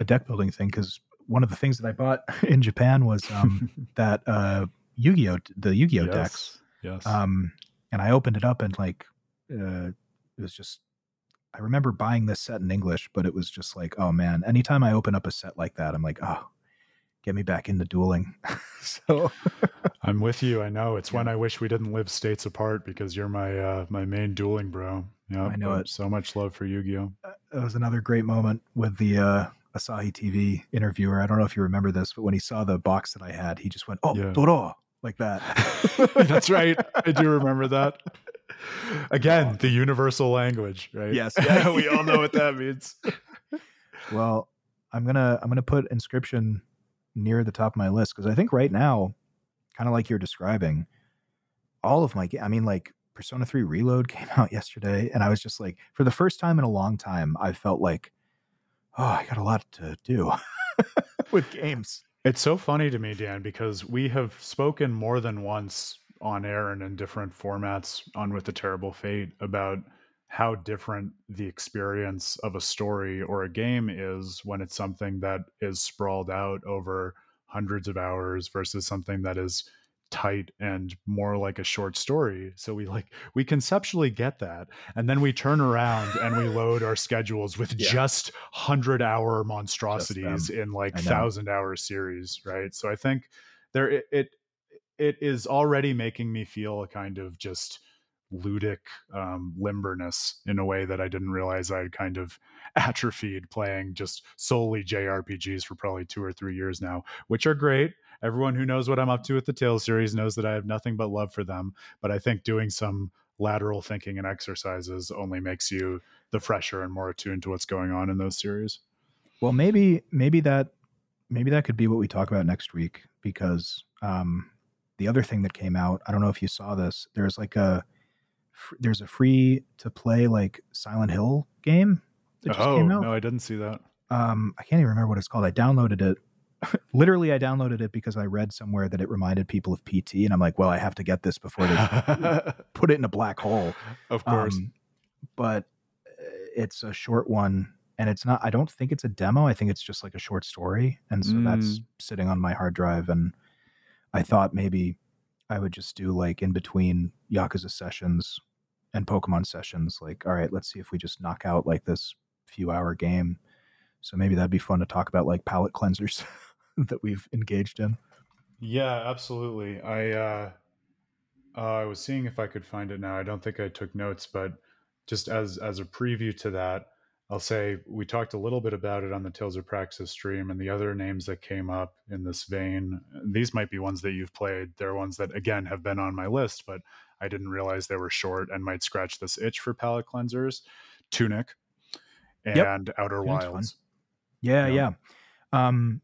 a deck building thing because one of the things that I bought in Japan was um, that uh, Yu-Gi-Oh the Yu-Gi-Oh decks. Yes. Yes. Um, and I opened it up and like uh, it was just I remember buying this set in English, but it was just like, oh man, anytime I open up a set like that, I'm like, oh, get me back into dueling. so I'm with you. I know. It's when I wish we didn't live states apart because you're my uh my main dueling bro. Yeah. I know it. So much love for Yu-Gi-Oh. it was another great moment with the uh, Asahi TV interviewer. I don't know if you remember this, but when he saw the box that I had, he just went, "Oh, Yeah. Doro," like that. That's right. I do remember that. Again, the universal language, right? Yes. Yeah. we all know what that means. Well, I'm gonna I'm gonna put Inscryption near the top of my list because I think right now, kind of like you're describing, all of my I mean, like Persona 3 Reload came out yesterday, and I was just like, for the first time in a long time, I felt like, oh, I got a lot to do with games. It's so funny to me, Dan, because we have spoken more than once on air and in different formats on With the Terrible Fate about how different the experience of a story or a game is when it's something that is sprawled out over hundreds of hours versus something that is tight and more like a short story. So we like we conceptually get that. And then we turn around and we load our schedules with Yeah. just 100 hour monstrosities in like 1000 hour series, right? So I think there it, it it is already making me feel a kind of just ludic um, limberness in a way that I didn't realize I'd kind of atrophied playing just solely JRPGs for probably two or three years now, which are great. Everyone who knows what I'm up to with the Tales series knows that I have nothing but love for them. But I think doing some lateral thinking and exercises only makes you the fresher and more attuned to what's going on in those series. Well, maybe maybe that maybe that could be what we talk about next week because um, the other thing that came out, I don't know if you saw this. There's like a there's a free to play like Silent Hill game that just Oh came out. no, I didn't see that. Um, I can't even remember what it's called. I downloaded it. Literally, I downloaded it because I read somewhere that it reminded people of PT, and I'm like, well, I have to get this before they put it in a black hole. of course. Um, but uh, it's a short one, and it's not. I don't think it's a demo. I think it's just like a short story, and so that's sitting on my hard drive. And I thought maybe I would just do like in between Yakuza sessions and Pokemon sessions. Like, all right, let's see if we just knock out like this few hour game. So maybe that'd be fun to talk about like palette cleansers that we've engaged in. Yeah, absolutely. I uh, uh, I was seeing if I could find it now. I don't think I took notes, but just as as a preview to that, I'll say we talked a little bit about it on the Tales of Praxis stream, and the other names that came up in this vein. These might be ones that you've played. They're ones that again have been on my list, but I didn't realize they were short and might scratch this itch for palette cleansers. Tunic and Yep. Outer Tunic's fun. Wilds. Yeah, Yeah. yeah. Um,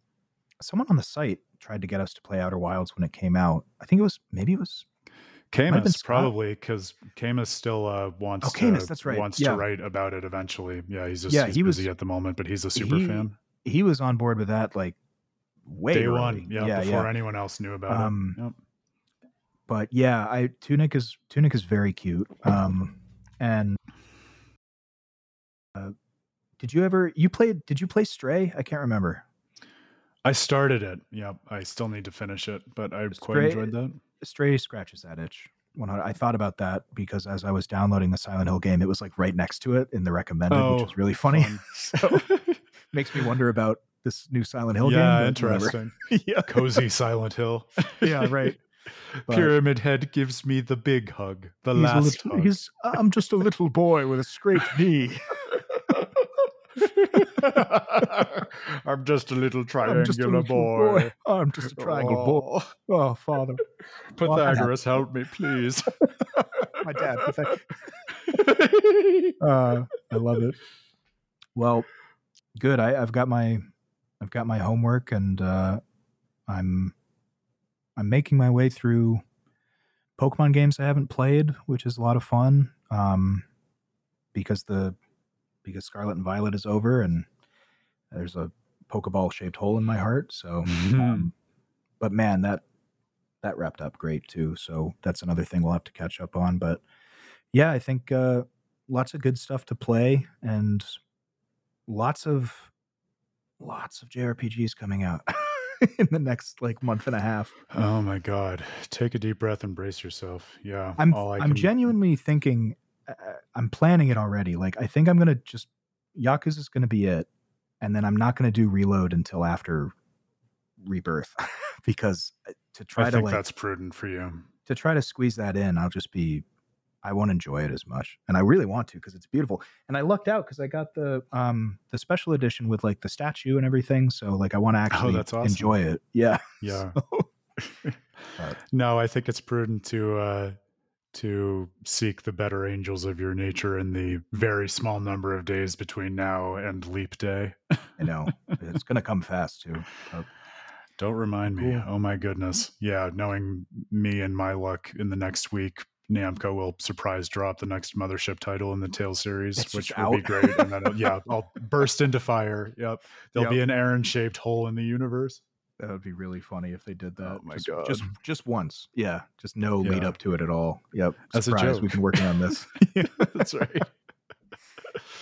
someone on the site tried to get us to play Outer Wilds when it came out. I think it was maybe it was Camus Scott. probably because Camus still uh, wants Oh, Camus, to, that's right. wants Yeah. to write about it eventually. Yeah, he's just Yeah, he's he was- busy at the moment, but he's a super he- fan. he was on board with that like way Day early. one, yeah, yeah, before yeah. anyone else knew about Um, it. Yep. But yeah, I Tunic is Tunic is very cute. Um, and uh, did you ever you played? Did you play Stray? I can't remember. I started it. Yep, I still need to finish it, but I quite enjoyed that. Stray scratches that itch. I, thought about that because as I was downloading the Silent Hill game, it was like right next to it in the recommended, which Oh, was really funny. fun. so makes me wonder about this new Silent Hill yeah, game. interesting. yeah, Cozy Silent Hill. yeah, right. But- Pyramid Head gives me the big hug, the last little- hug. I'm just a little boy with a scraped knee. I'm just a little triangular a little boy. I'm just a triangle boy. Oh, Oh, father, Pythagoras, help me, please. my dad. Uh, I love it. Well, good. I, I've got my I've got my homework, and uh, I'm I'm making my way through Pokemon games I haven't played, which is a lot of fun. Um, because the because Scarlet and Violet is over, and there's a Pokeball shaped hole in my heart. So, um, but man, that that wrapped up great too. So that's another thing we'll have to catch up on. But yeah, I think uh, lots of good stuff to play and lots of lots of JRPGs coming out in the next like month and a half. Oh my god! Take a deep breath and brace yourself. Yeah, I'm I'm can... genuinely thinking. I'm planning it already. Like I think I'm gonna just Yakuza is gonna be it, and then I'm not gonna do Reload until after Rebirth because uh, to try I to like that's prudent for you to try to squeeze that in. I'll just be I won't enjoy it as much, and I really want to because it's beautiful. And I lucked out because I got the um the special edition with like the statue and everything. So like I want to oh, actually oh, awesome. enjoy it. Yeah, yeah. So, no, I think it's prudent to uh to seek the better angels of your nature in the very small number of days between now and leap day. I know it's gonna come fast too. But, don't remind me. Cool. Oh my goodness. Yeah, knowing me and my luck in the next week, Namco will surprise drop the next mothership title in the Tales series, which will out. be great. And then, yeah, I'll burst into fire. Yep. There'll yep. be an Aaron shaped hole in the universe. That would be really funny if they did that. Oh my just, god! Just just once, yeah. Just no yeah. lead up to it at all. Yep. That's Surprise, a joke. We've been working on this. yeah, that's right.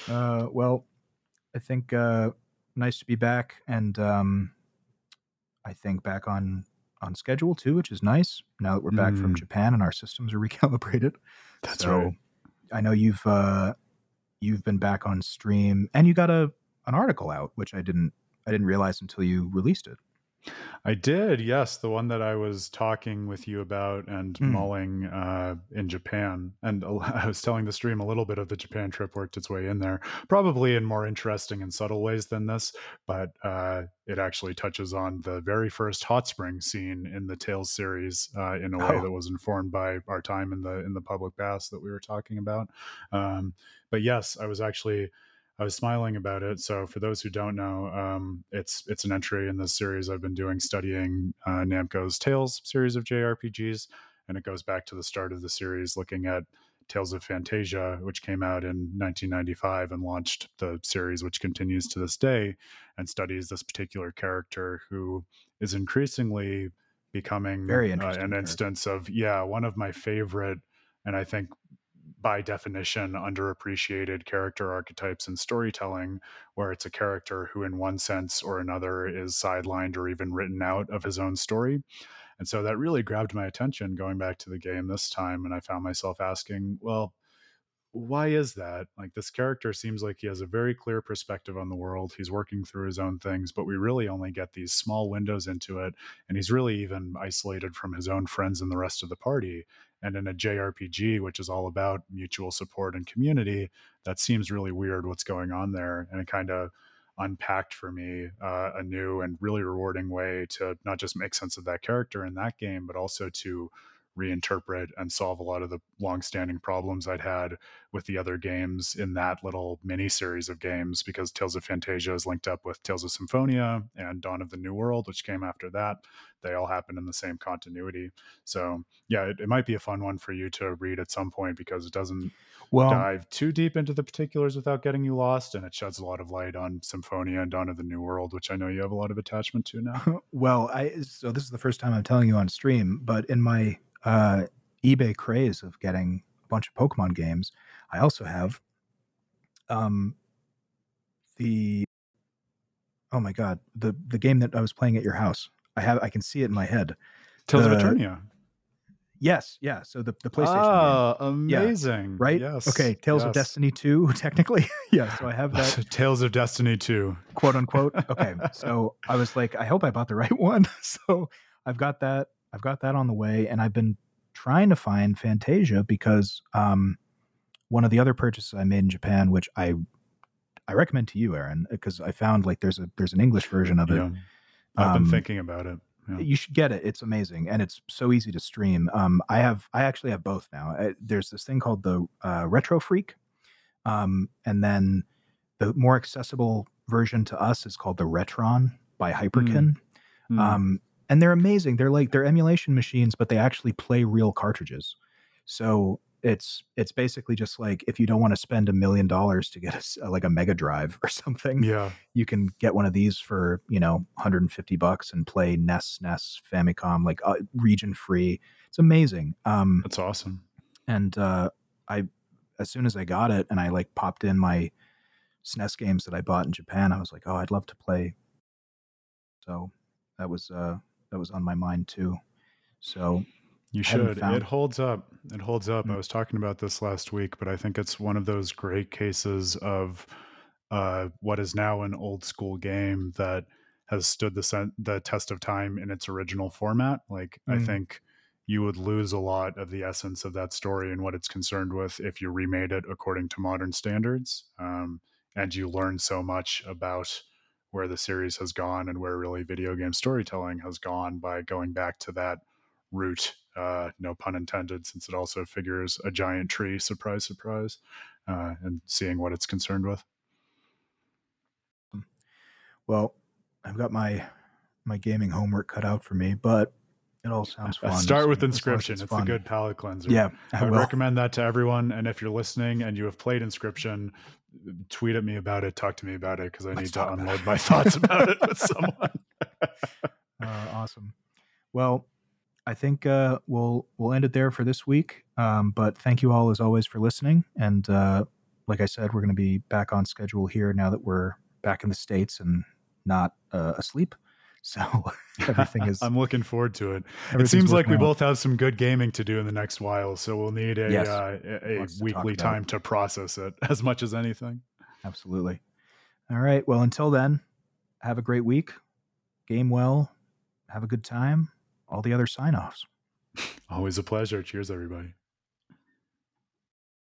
Uh, well, I think uh, nice to be back, and um, I think back on on schedule too, which is nice. Now that we're back from mm. Japan and our systems are recalibrated. That's so right. I know you've uh, you've been back on stream, and you got a an article out, which I didn't I didn't realize until you released it. I did, yes, the one that I was talking with you about and mm. mulling uh, in Japan, and I was telling the stream a little bit of the Japan trip worked its way in there, probably in more interesting and subtle ways than this, but uh, it actually touches on the very first hot spring scene in the Tales series uh, in a way oh. that was informed by our time in the in the public baths that we were talking about. Um, but yes, I was actually I was smiling about it. So for those who don't know, um, it's it's an entry in this series I've been doing studying uh, Namco's Tales series of JRPGs, and it goes back to the start of the series, looking at Tales of Phantasia, which came out in 1995 and launched the series, which continues to this day, and studies this particular character who is increasingly becoming very uh, an instance of yeah one of my favorite and I think by definition underappreciated character archetypes in storytelling where it's a character who in one sense or another is sidelined or even written out of his own story and so that really grabbed my attention going back to the game this time and i found myself asking well why is that? Like this character seems like he has a very clear perspective on the world. He's working through his own things, but we really only get these small windows into it. And he's really even isolated from his own friends and the rest of the party. And in a JRPG, which is all about mutual support and community, that seems really weird what's going on there. And it kind of unpacked for me uh, a new and really rewarding way to not just make sense of that character in that game, but also to reinterpret and solve a lot of the long-standing problems I'd had with the other games in that little mini series of games because Tales of Phantasia is linked up with Tales of Symphonia and Dawn of the New World, which came after that. They all happen in the same continuity. So yeah, it, it might be a fun one for you to read at some point because it doesn't well, dive too deep into the particulars without getting you lost, and it sheds a lot of light on Symphonia and Dawn of the New World, which I know you have a lot of attachment to now. well, I so this is the first time I'm telling you on stream, but in my uh, eBay craze of getting a bunch of Pokemon games, I also have um, the oh my god the the game that I was playing at your house. I have I can see it in my head. Tales the, of Eternia. Yes, yeah. So the, the PlayStation. Oh, amazing! Yeah, right? Yes. Okay, Tales yes. of Destiny two, technically. yeah. So I have that. Tales of Destiny two, quote unquote. Okay. so I was like, I hope I bought the right one. so I've got that. I've got that on the way, and I've been trying to find Fantasia because um, one of the other purchases I made in Japan, which I I recommend to you, Aaron, because I found like there's a there's an English version of it. Yeah. I've um, been thinking about it. Yeah. You should get it. It's amazing, and it's so easy to stream. Um, I have I actually have both now. I, there's this thing called the uh, Retro Freak, um, and then the more accessible version to us is called the Retron by Hyperkin. Mm. Mm. Um, and they're amazing. They're like they're emulation machines, but they actually play real cartridges. So it's it's basically just like if you don't want to spend a million dollars to get a, like a Mega Drive or something, Yeah. you can get one of these for you know 150 bucks and play NES, SNES, Famicom, like uh, region free. It's amazing. Um, That's awesome. and uh, I, as soon as I got it, and I like popped in my SNES games that I bought in Japan, I was like, oh, I'd love to play. So that was uh, that was on my mind too. So You I should. found- It holds up. It holds up. I Mm. was talking about this last week, but I think it's one of those great cases of uh, what is now an old school game that has stood the sen- the test of time in its original format. Like I Mm. think you would lose a lot of the essence of that story and what it's concerned with if you remade it according to modern standards. Um, and you learn so much about where the series has gone and where really video game storytelling has gone by going back to that root. Uh, no pun intended, since it also figures a giant tree. Surprise, surprise, uh, and seeing what it's concerned with. Well, I've got my my gaming homework cut out for me, but it all sounds fun. start as- with as long as Inscryption. It's, a good palate cleanser. Yeah, I I would will. recommend that to everyone. And if you're listening and you have played Inscryption, tweet at me about it. Talk to me about it because I Let's need to unload my thoughts about it with someone. Uh, awesome. Well, I think uh, we'll we'll end it there for this week. Um, but thank you all as always for listening. And uh, like I said, we're going to be back on schedule here now that we're back in the states and not uh, asleep. So everything is. I'm looking forward to it. It seems like we out. both have some good gaming to do in the next while, so we'll need a Yes. uh, a, a Lots to weekly time to process it as much as anything. Absolutely. All right. Well, until then, have a great week. Game well. Have a good time. All the other sign offs. Always a pleasure. Cheers, everybody.